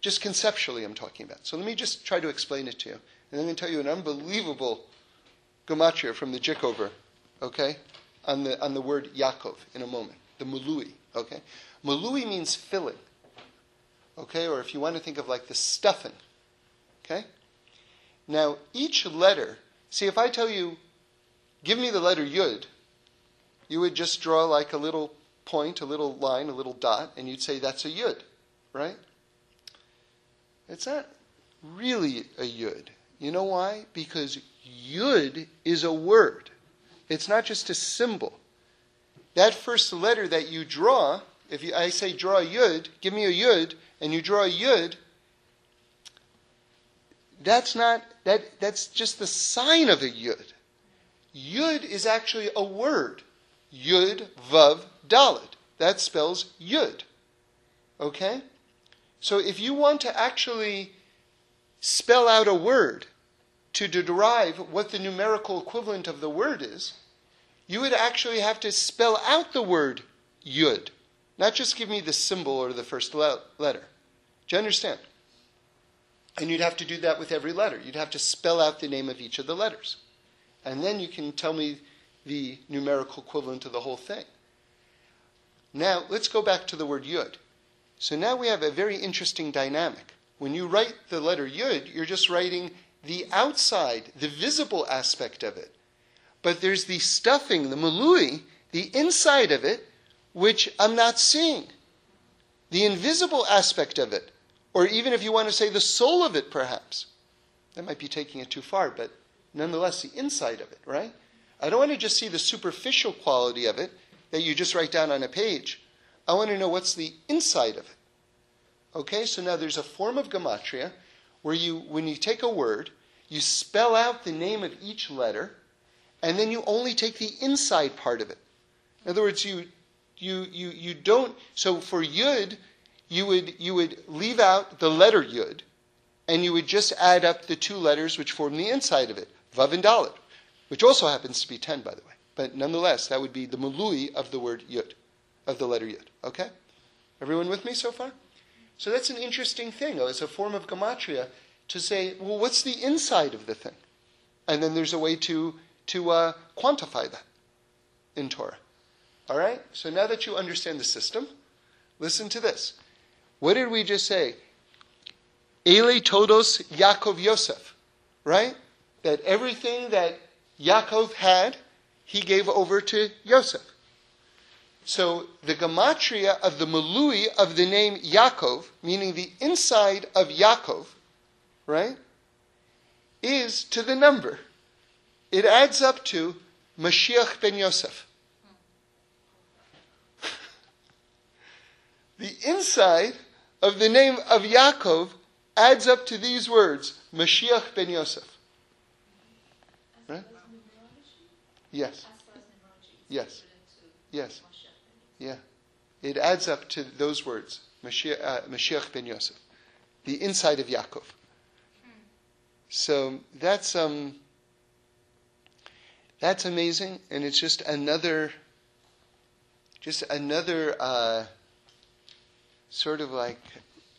just conceptually, I'm talking about. So let me just try to explain it to you. And I'm going to tell you an unbelievable Gematria from the Dzikover, okay, on the, on the word Yaakov in a moment, the Melui, okay? Melui means filling okay? Or if you want to think of like the stuffing, okay? Now, each letter, see, if I tell you, give me the letter Yud, you would just draw like a little point, a little line, a little dot, and you'd say that's a Yud, right? It's not really a Yud. You know why? Because Yud is a word. It's not just a symbol. That first letter that you draw, if you, I say draw a Yud, give me a Yud, and you draw a yud, that's not that that's just the sign of a yud. Yud is actually a word. Yud vav dalet. That spells yud. Okay? So if you want to actually spell out a word to derive what the numerical equivalent of the word is, you would actually have to spell out the word yud. Not just give me the symbol or the first le- letter. Do you understand? And you'd have to do that with every letter. You'd have to spell out the name of each of the letters. And then you can tell me the numerical equivalent of the whole thing. Now, let's go back to the word yud. So now we have a very interesting dynamic. When you write the letter yud, you're just writing the outside, the visible aspect of it. But there's the stuffing, the malui, the inside of it, which I'm not seeing. The invisible aspect of it, or even if you want to say the soul of it, perhaps. That might be taking it too far, but nonetheless, the inside of it, right? I don't want to just see the superficial quality of it that you just write down on a page. I want to know what's the inside of it. Okay, so now there's a form of gematria where you, when you take a word, you spell out the name of each letter, and then you only take the inside part of it. In other words, you you, you, you don't, so for yud, you would, you would leave out the letter yud, and you would just add up the two letters which form the inside of it, vav and dalet, which also happens to be ten, by the way. But nonetheless, that would be the mului of the word yud, of the letter yud. Okay? Everyone with me so far? So that's an interesting thing. It's a form of gematria to say, well, what's the inside of the thing? And then there's a way to, to uh, quantify that in Torah. All right? So now that you understand the system, listen to this. What did we just say? Ele Toldos Yaakov Yosef, right? That everything that Yaakov had, he gave over to Yosef. So the gematria of the malui of the name Yaakov, meaning the inside of Yaakov, right, is to the number. It adds up to Mashiach ben Yosef. [LAUGHS] the inside of the name of Yaakov adds up to these words, Mashiach ben Yosef. Right? Yes. Yes. Yes. Yeah. It adds up to those words, Mashiach, uh, Mashiach ben Yosef, the inside of Yaakov. So that's um, that's amazing, and it's just another, just another uh, sort of like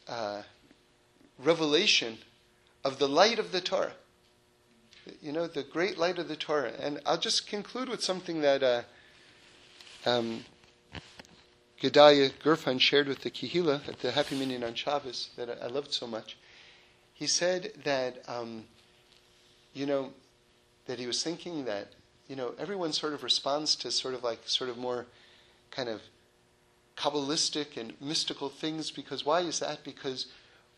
uh, revelation of the light of the Torah. You know, the great light of the Torah. And I'll just conclude with something that uh, um, Gedalia Gerfan shared with the Kihila at the Happy Minyan on Shabbos that I, loved so much. He said that, um, you know, that he was thinking that, you know, everyone sort of responds to sort of like, sort of more kind of Kabbalistic and mystical things because why is that? Because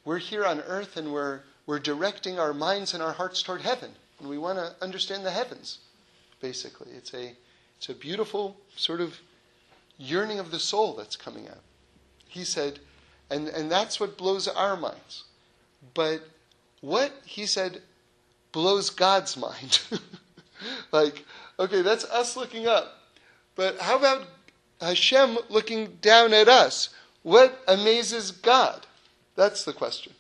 we're here on earth and we're, we're directing our minds and our hearts toward heaven. And we want to understand the heavens, basically. It's a, it's a beautiful sort of yearning of the soul that's coming out. He said, and, and that's what blows our minds. But what, he said, blows God's mind? [LAUGHS] like, okay, that's us looking up. But how about Hashem looking down at us? What amazes God? That's the question.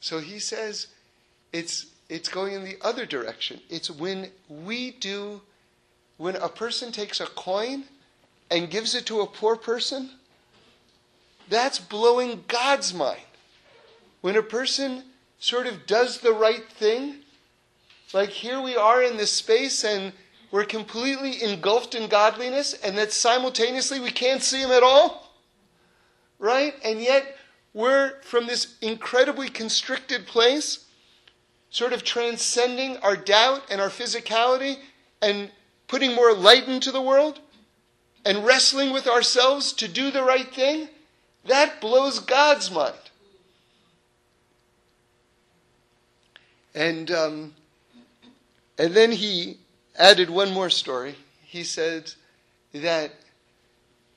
So he says it's, it's going in the other direction. It's when we do, when a person takes a coin and gives it to a poor person, that's blowing God's mind. When a person sort of does the right thing, like here we are in this space and we're completely engulfed in godliness, and that simultaneously we can't see Him at all, right? And yet we're from this incredibly constricted place, sort of transcending our doubt and our physicality and putting more light into the world and wrestling with ourselves to do the right thing, that blows God's mind. And um, and then he added one more story. He said that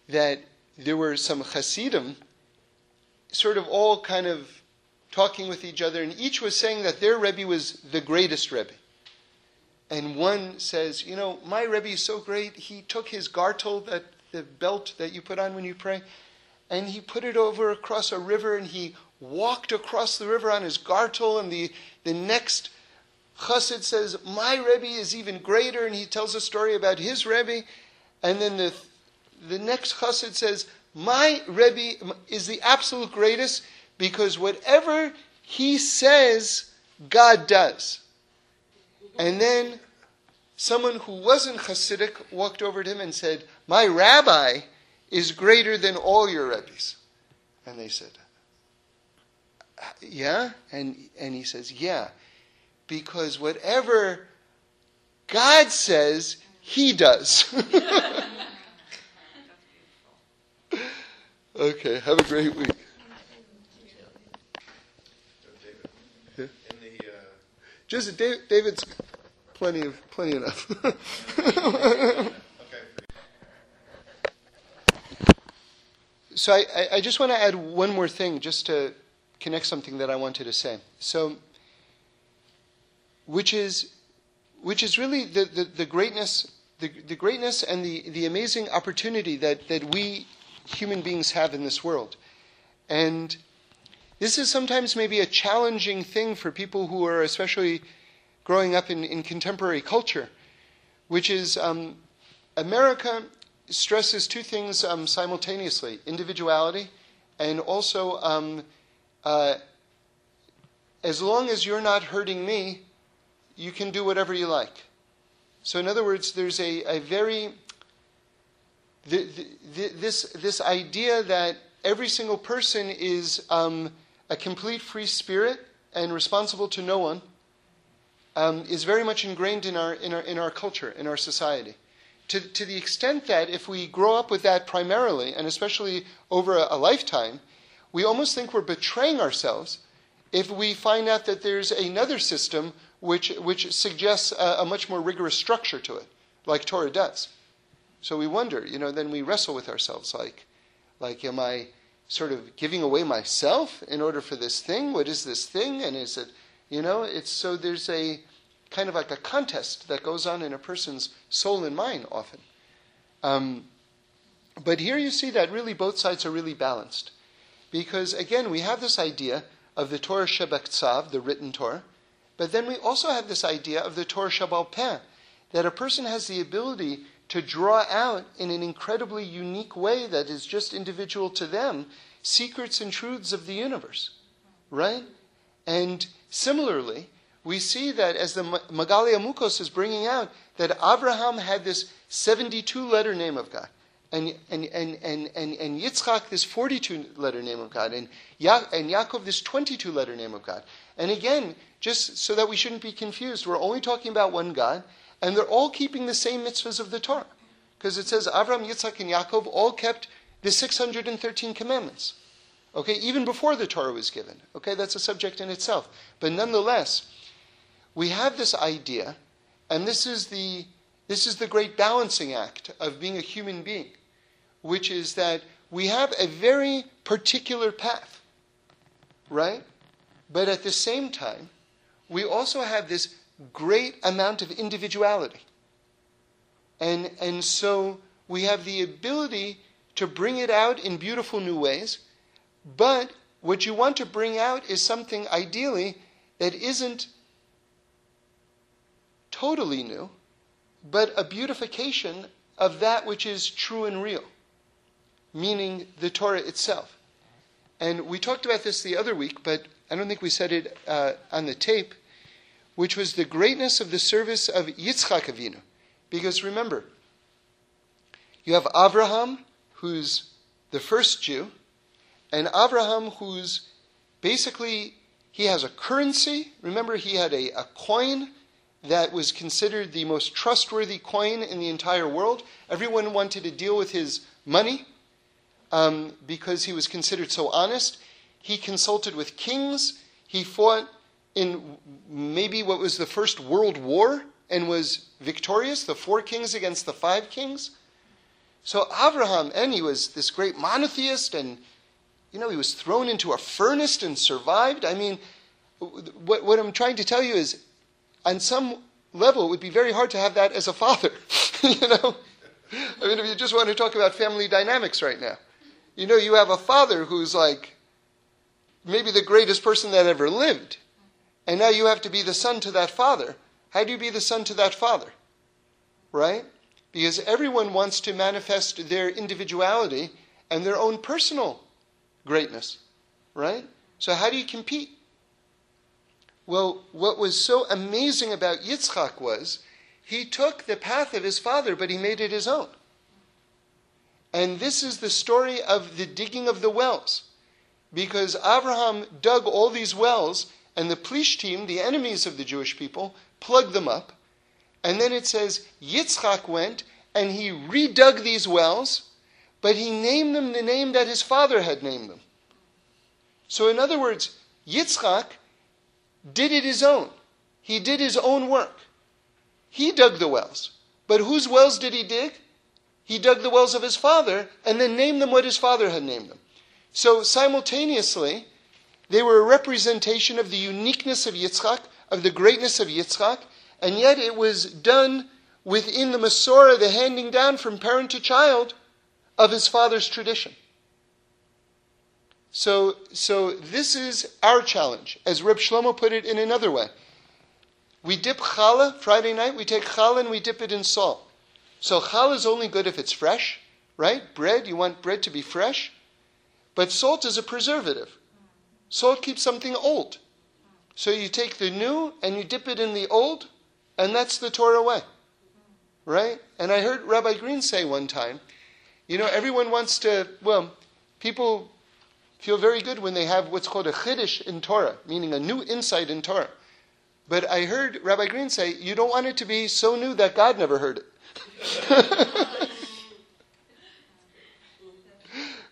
that there were some Hasidim, sort of all kind of talking with each other, and each was saying that their Rebbe was the greatest Rebbe. And one says, you know, my Rebbe is so great. He took his gartel, that the belt that you put on when you pray, and he put it over across a river, and he walked across the river on his gartel. And the the next chassid says, my Rebbe is even greater, and he tells a story about his Rebbe. And then the the next chassid says, my Rebbe is the absolute greatest because whatever he says, God does. And then someone who wasn't Hasidic walked over to him and said, My rabbi is greater than all your rabbis. And they said, Yeah? And, and he says, Yeah. Because whatever God says, he does. [LAUGHS] okay, have a great week. Just David's plenty of plenty enough. [LAUGHS] so I, I just want to add one more thing, just to connect something that I wanted to say. So, which is which is really the, the, the greatness the, the greatness and the, the amazing opportunity that, that we human beings have in this world. And this is sometimes maybe a challenging thing for people who are especially growing up in, in contemporary culture, which is um, America stresses two things um, simultaneously individuality and also um, uh, as long as you're not hurting me, you can do whatever you like. So, in other words, there's a, a very the, the, this this idea that every single person is um, a complete free spirit and responsible to no one, um, is very much ingrained in our, in, our, in our culture, in our society. To, to the extent that if we grow up with that primarily, and especially over a, a lifetime, we almost think we're betraying ourselves if we find out that there's another system which, which suggests a, a, much more rigorous structure to it, like Torah does. So we wonder, you know, then we wrestle with ourselves like, like, am I sort of giving away myself in order for this thing? What is this thing? And is it, you know, it's so there's a kind of like a contest that goes on in a person's soul and mind often. Um, but here you see that really both sides are really balanced. Because again, we have this idea of the Torah Shebiksav, the written Torah, but then we also have this idea of the Torah Sheba'al Peh, that a person has the ability to draw out in an incredibly unique way that is just individual to them secrets and truths of the universe. Right? And similarly, we see that as the Megaleh Amukos is bringing out, that Abraham had this 72 letter name of God. And, and, and, and, and, and Yitzchak, this 42 letter name of God. And, ya- and Yaakov, this 22 letter name of God. And again, just so that we shouldn't be confused, we're only talking about one God, and they're all keeping the same mitzvahs of the Torah. Because it says Avram, Yitzchak, and Yaakov all kept the 613 commandments. Okay, even before the Torah was given. Okay, that's a subject in itself. But nonetheless, we have this idea, and this is the this is the great balancing act of being a human being, which is that we have a very particular path, right? But at the same time, we also have this great amount of individuality. And, and so we have the ability to bring it out in beautiful new ways, but what you want to bring out is something ideally that isn't totally new, but a beautification of that which is true and real, meaning the Torah itself. And we talked about this the other week, but I don't think we said it uh, on the tape, which was the greatness of the service of Yitzchak Avinu. Because remember, you have Abraham, who's the first Jew, and Abraham, who's basically, he has a currency. Remember, he had a, a coin that was considered the most trustworthy coin in the entire world. Everyone wanted to deal with his money um, because he was considered so honest. He consulted with kings. He fought in maybe what was the first world war and was victorious, the four kings against the five kings. So Abraham, and he was this great monotheist, and you know, he was thrown into a furnace and survived. I mean, what, what I'm trying to tell you is on some level, it would be very hard to have that as a father. [LAUGHS] you know? I mean, if you just want to talk about family dynamics right now, you know, you have a father who's like maybe the greatest person that ever lived, and now you have to be the son to that father. How do you be the son to that father? Right? Because everyone wants to manifest their individuality and their own personal greatness. Right? So, how do you compete? Well, what was so amazing about Yitzchak was he took the path of his father, but he made it his own. And this is the story of the digging of the wells. Because Abraham dug all these wells, and the Plishtim, the enemies of the Jewish people, plugged them up. And then it says Yitzchak went and he redug these wells, but he named them the name that his father had named them. So, in other words, Yitzchak did it his own. He did his own work. He dug the wells. But whose wells did he dig? He dug the wells of his father and then named them what his father had named them. So simultaneously, they were a representation of the uniqueness of Yitzchak, of the greatness of Yitzchak, and yet it was done within the Masorah, the handing down from parent to child of his father's tradition. So, so this is our challenge, as Reb Shlomo put it in another way. We dip challah Friday night. We take challah and we dip it in salt. So challah is only good if it's fresh, right? Bread, you want bread to be fresh, but salt is a preservative. Salt keeps something old. So you take the new and you dip it in the old, and that's the Torah way, right? And I heard Rabbi Green say one time, you know, everyone wants to. Well, people feel very good when they have what's called a chiddush in Torah, meaning a new insight in Torah. But I heard Rabbi Green say, you don't want it to be so new that God never heard it. [LAUGHS]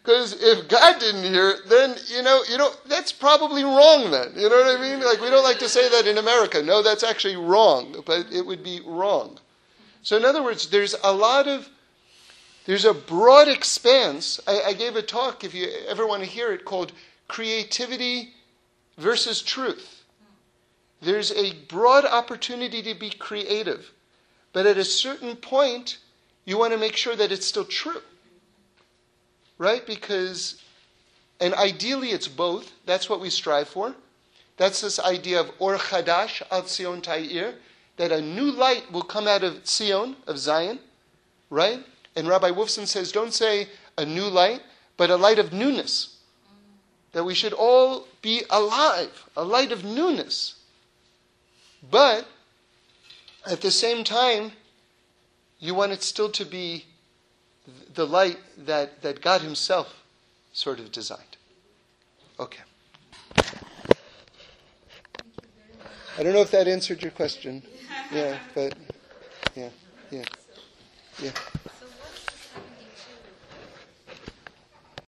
Because if God didn't hear it, then you know, you know, that's probably wrong. Then you know what I mean? Like we don't like to say that in America. No, that's actually wrong. But it would be wrong. So in other words, there's a lot of there's a broad expanse. I, I gave a talk, if you ever want to hear it, called Creativity versus Truth. There's a broad opportunity to be creative, but at a certain point, you want to make sure that it's still true. Right? Because, and ideally it's both. That's what we strive for. That's this idea of Or Chadash al Zion Ta'ir, that a new light will come out of Zion, of Zion right? And Rabbi Wolfson says, don't say a new light, but a light of newness. That we should all be alive, a light of newness. But at the same time, you want it still to be the light that, that God Himself sort of designed. Okay. I don't know if that answered your question. [LAUGHS] Yeah, but yeah, yeah, yeah.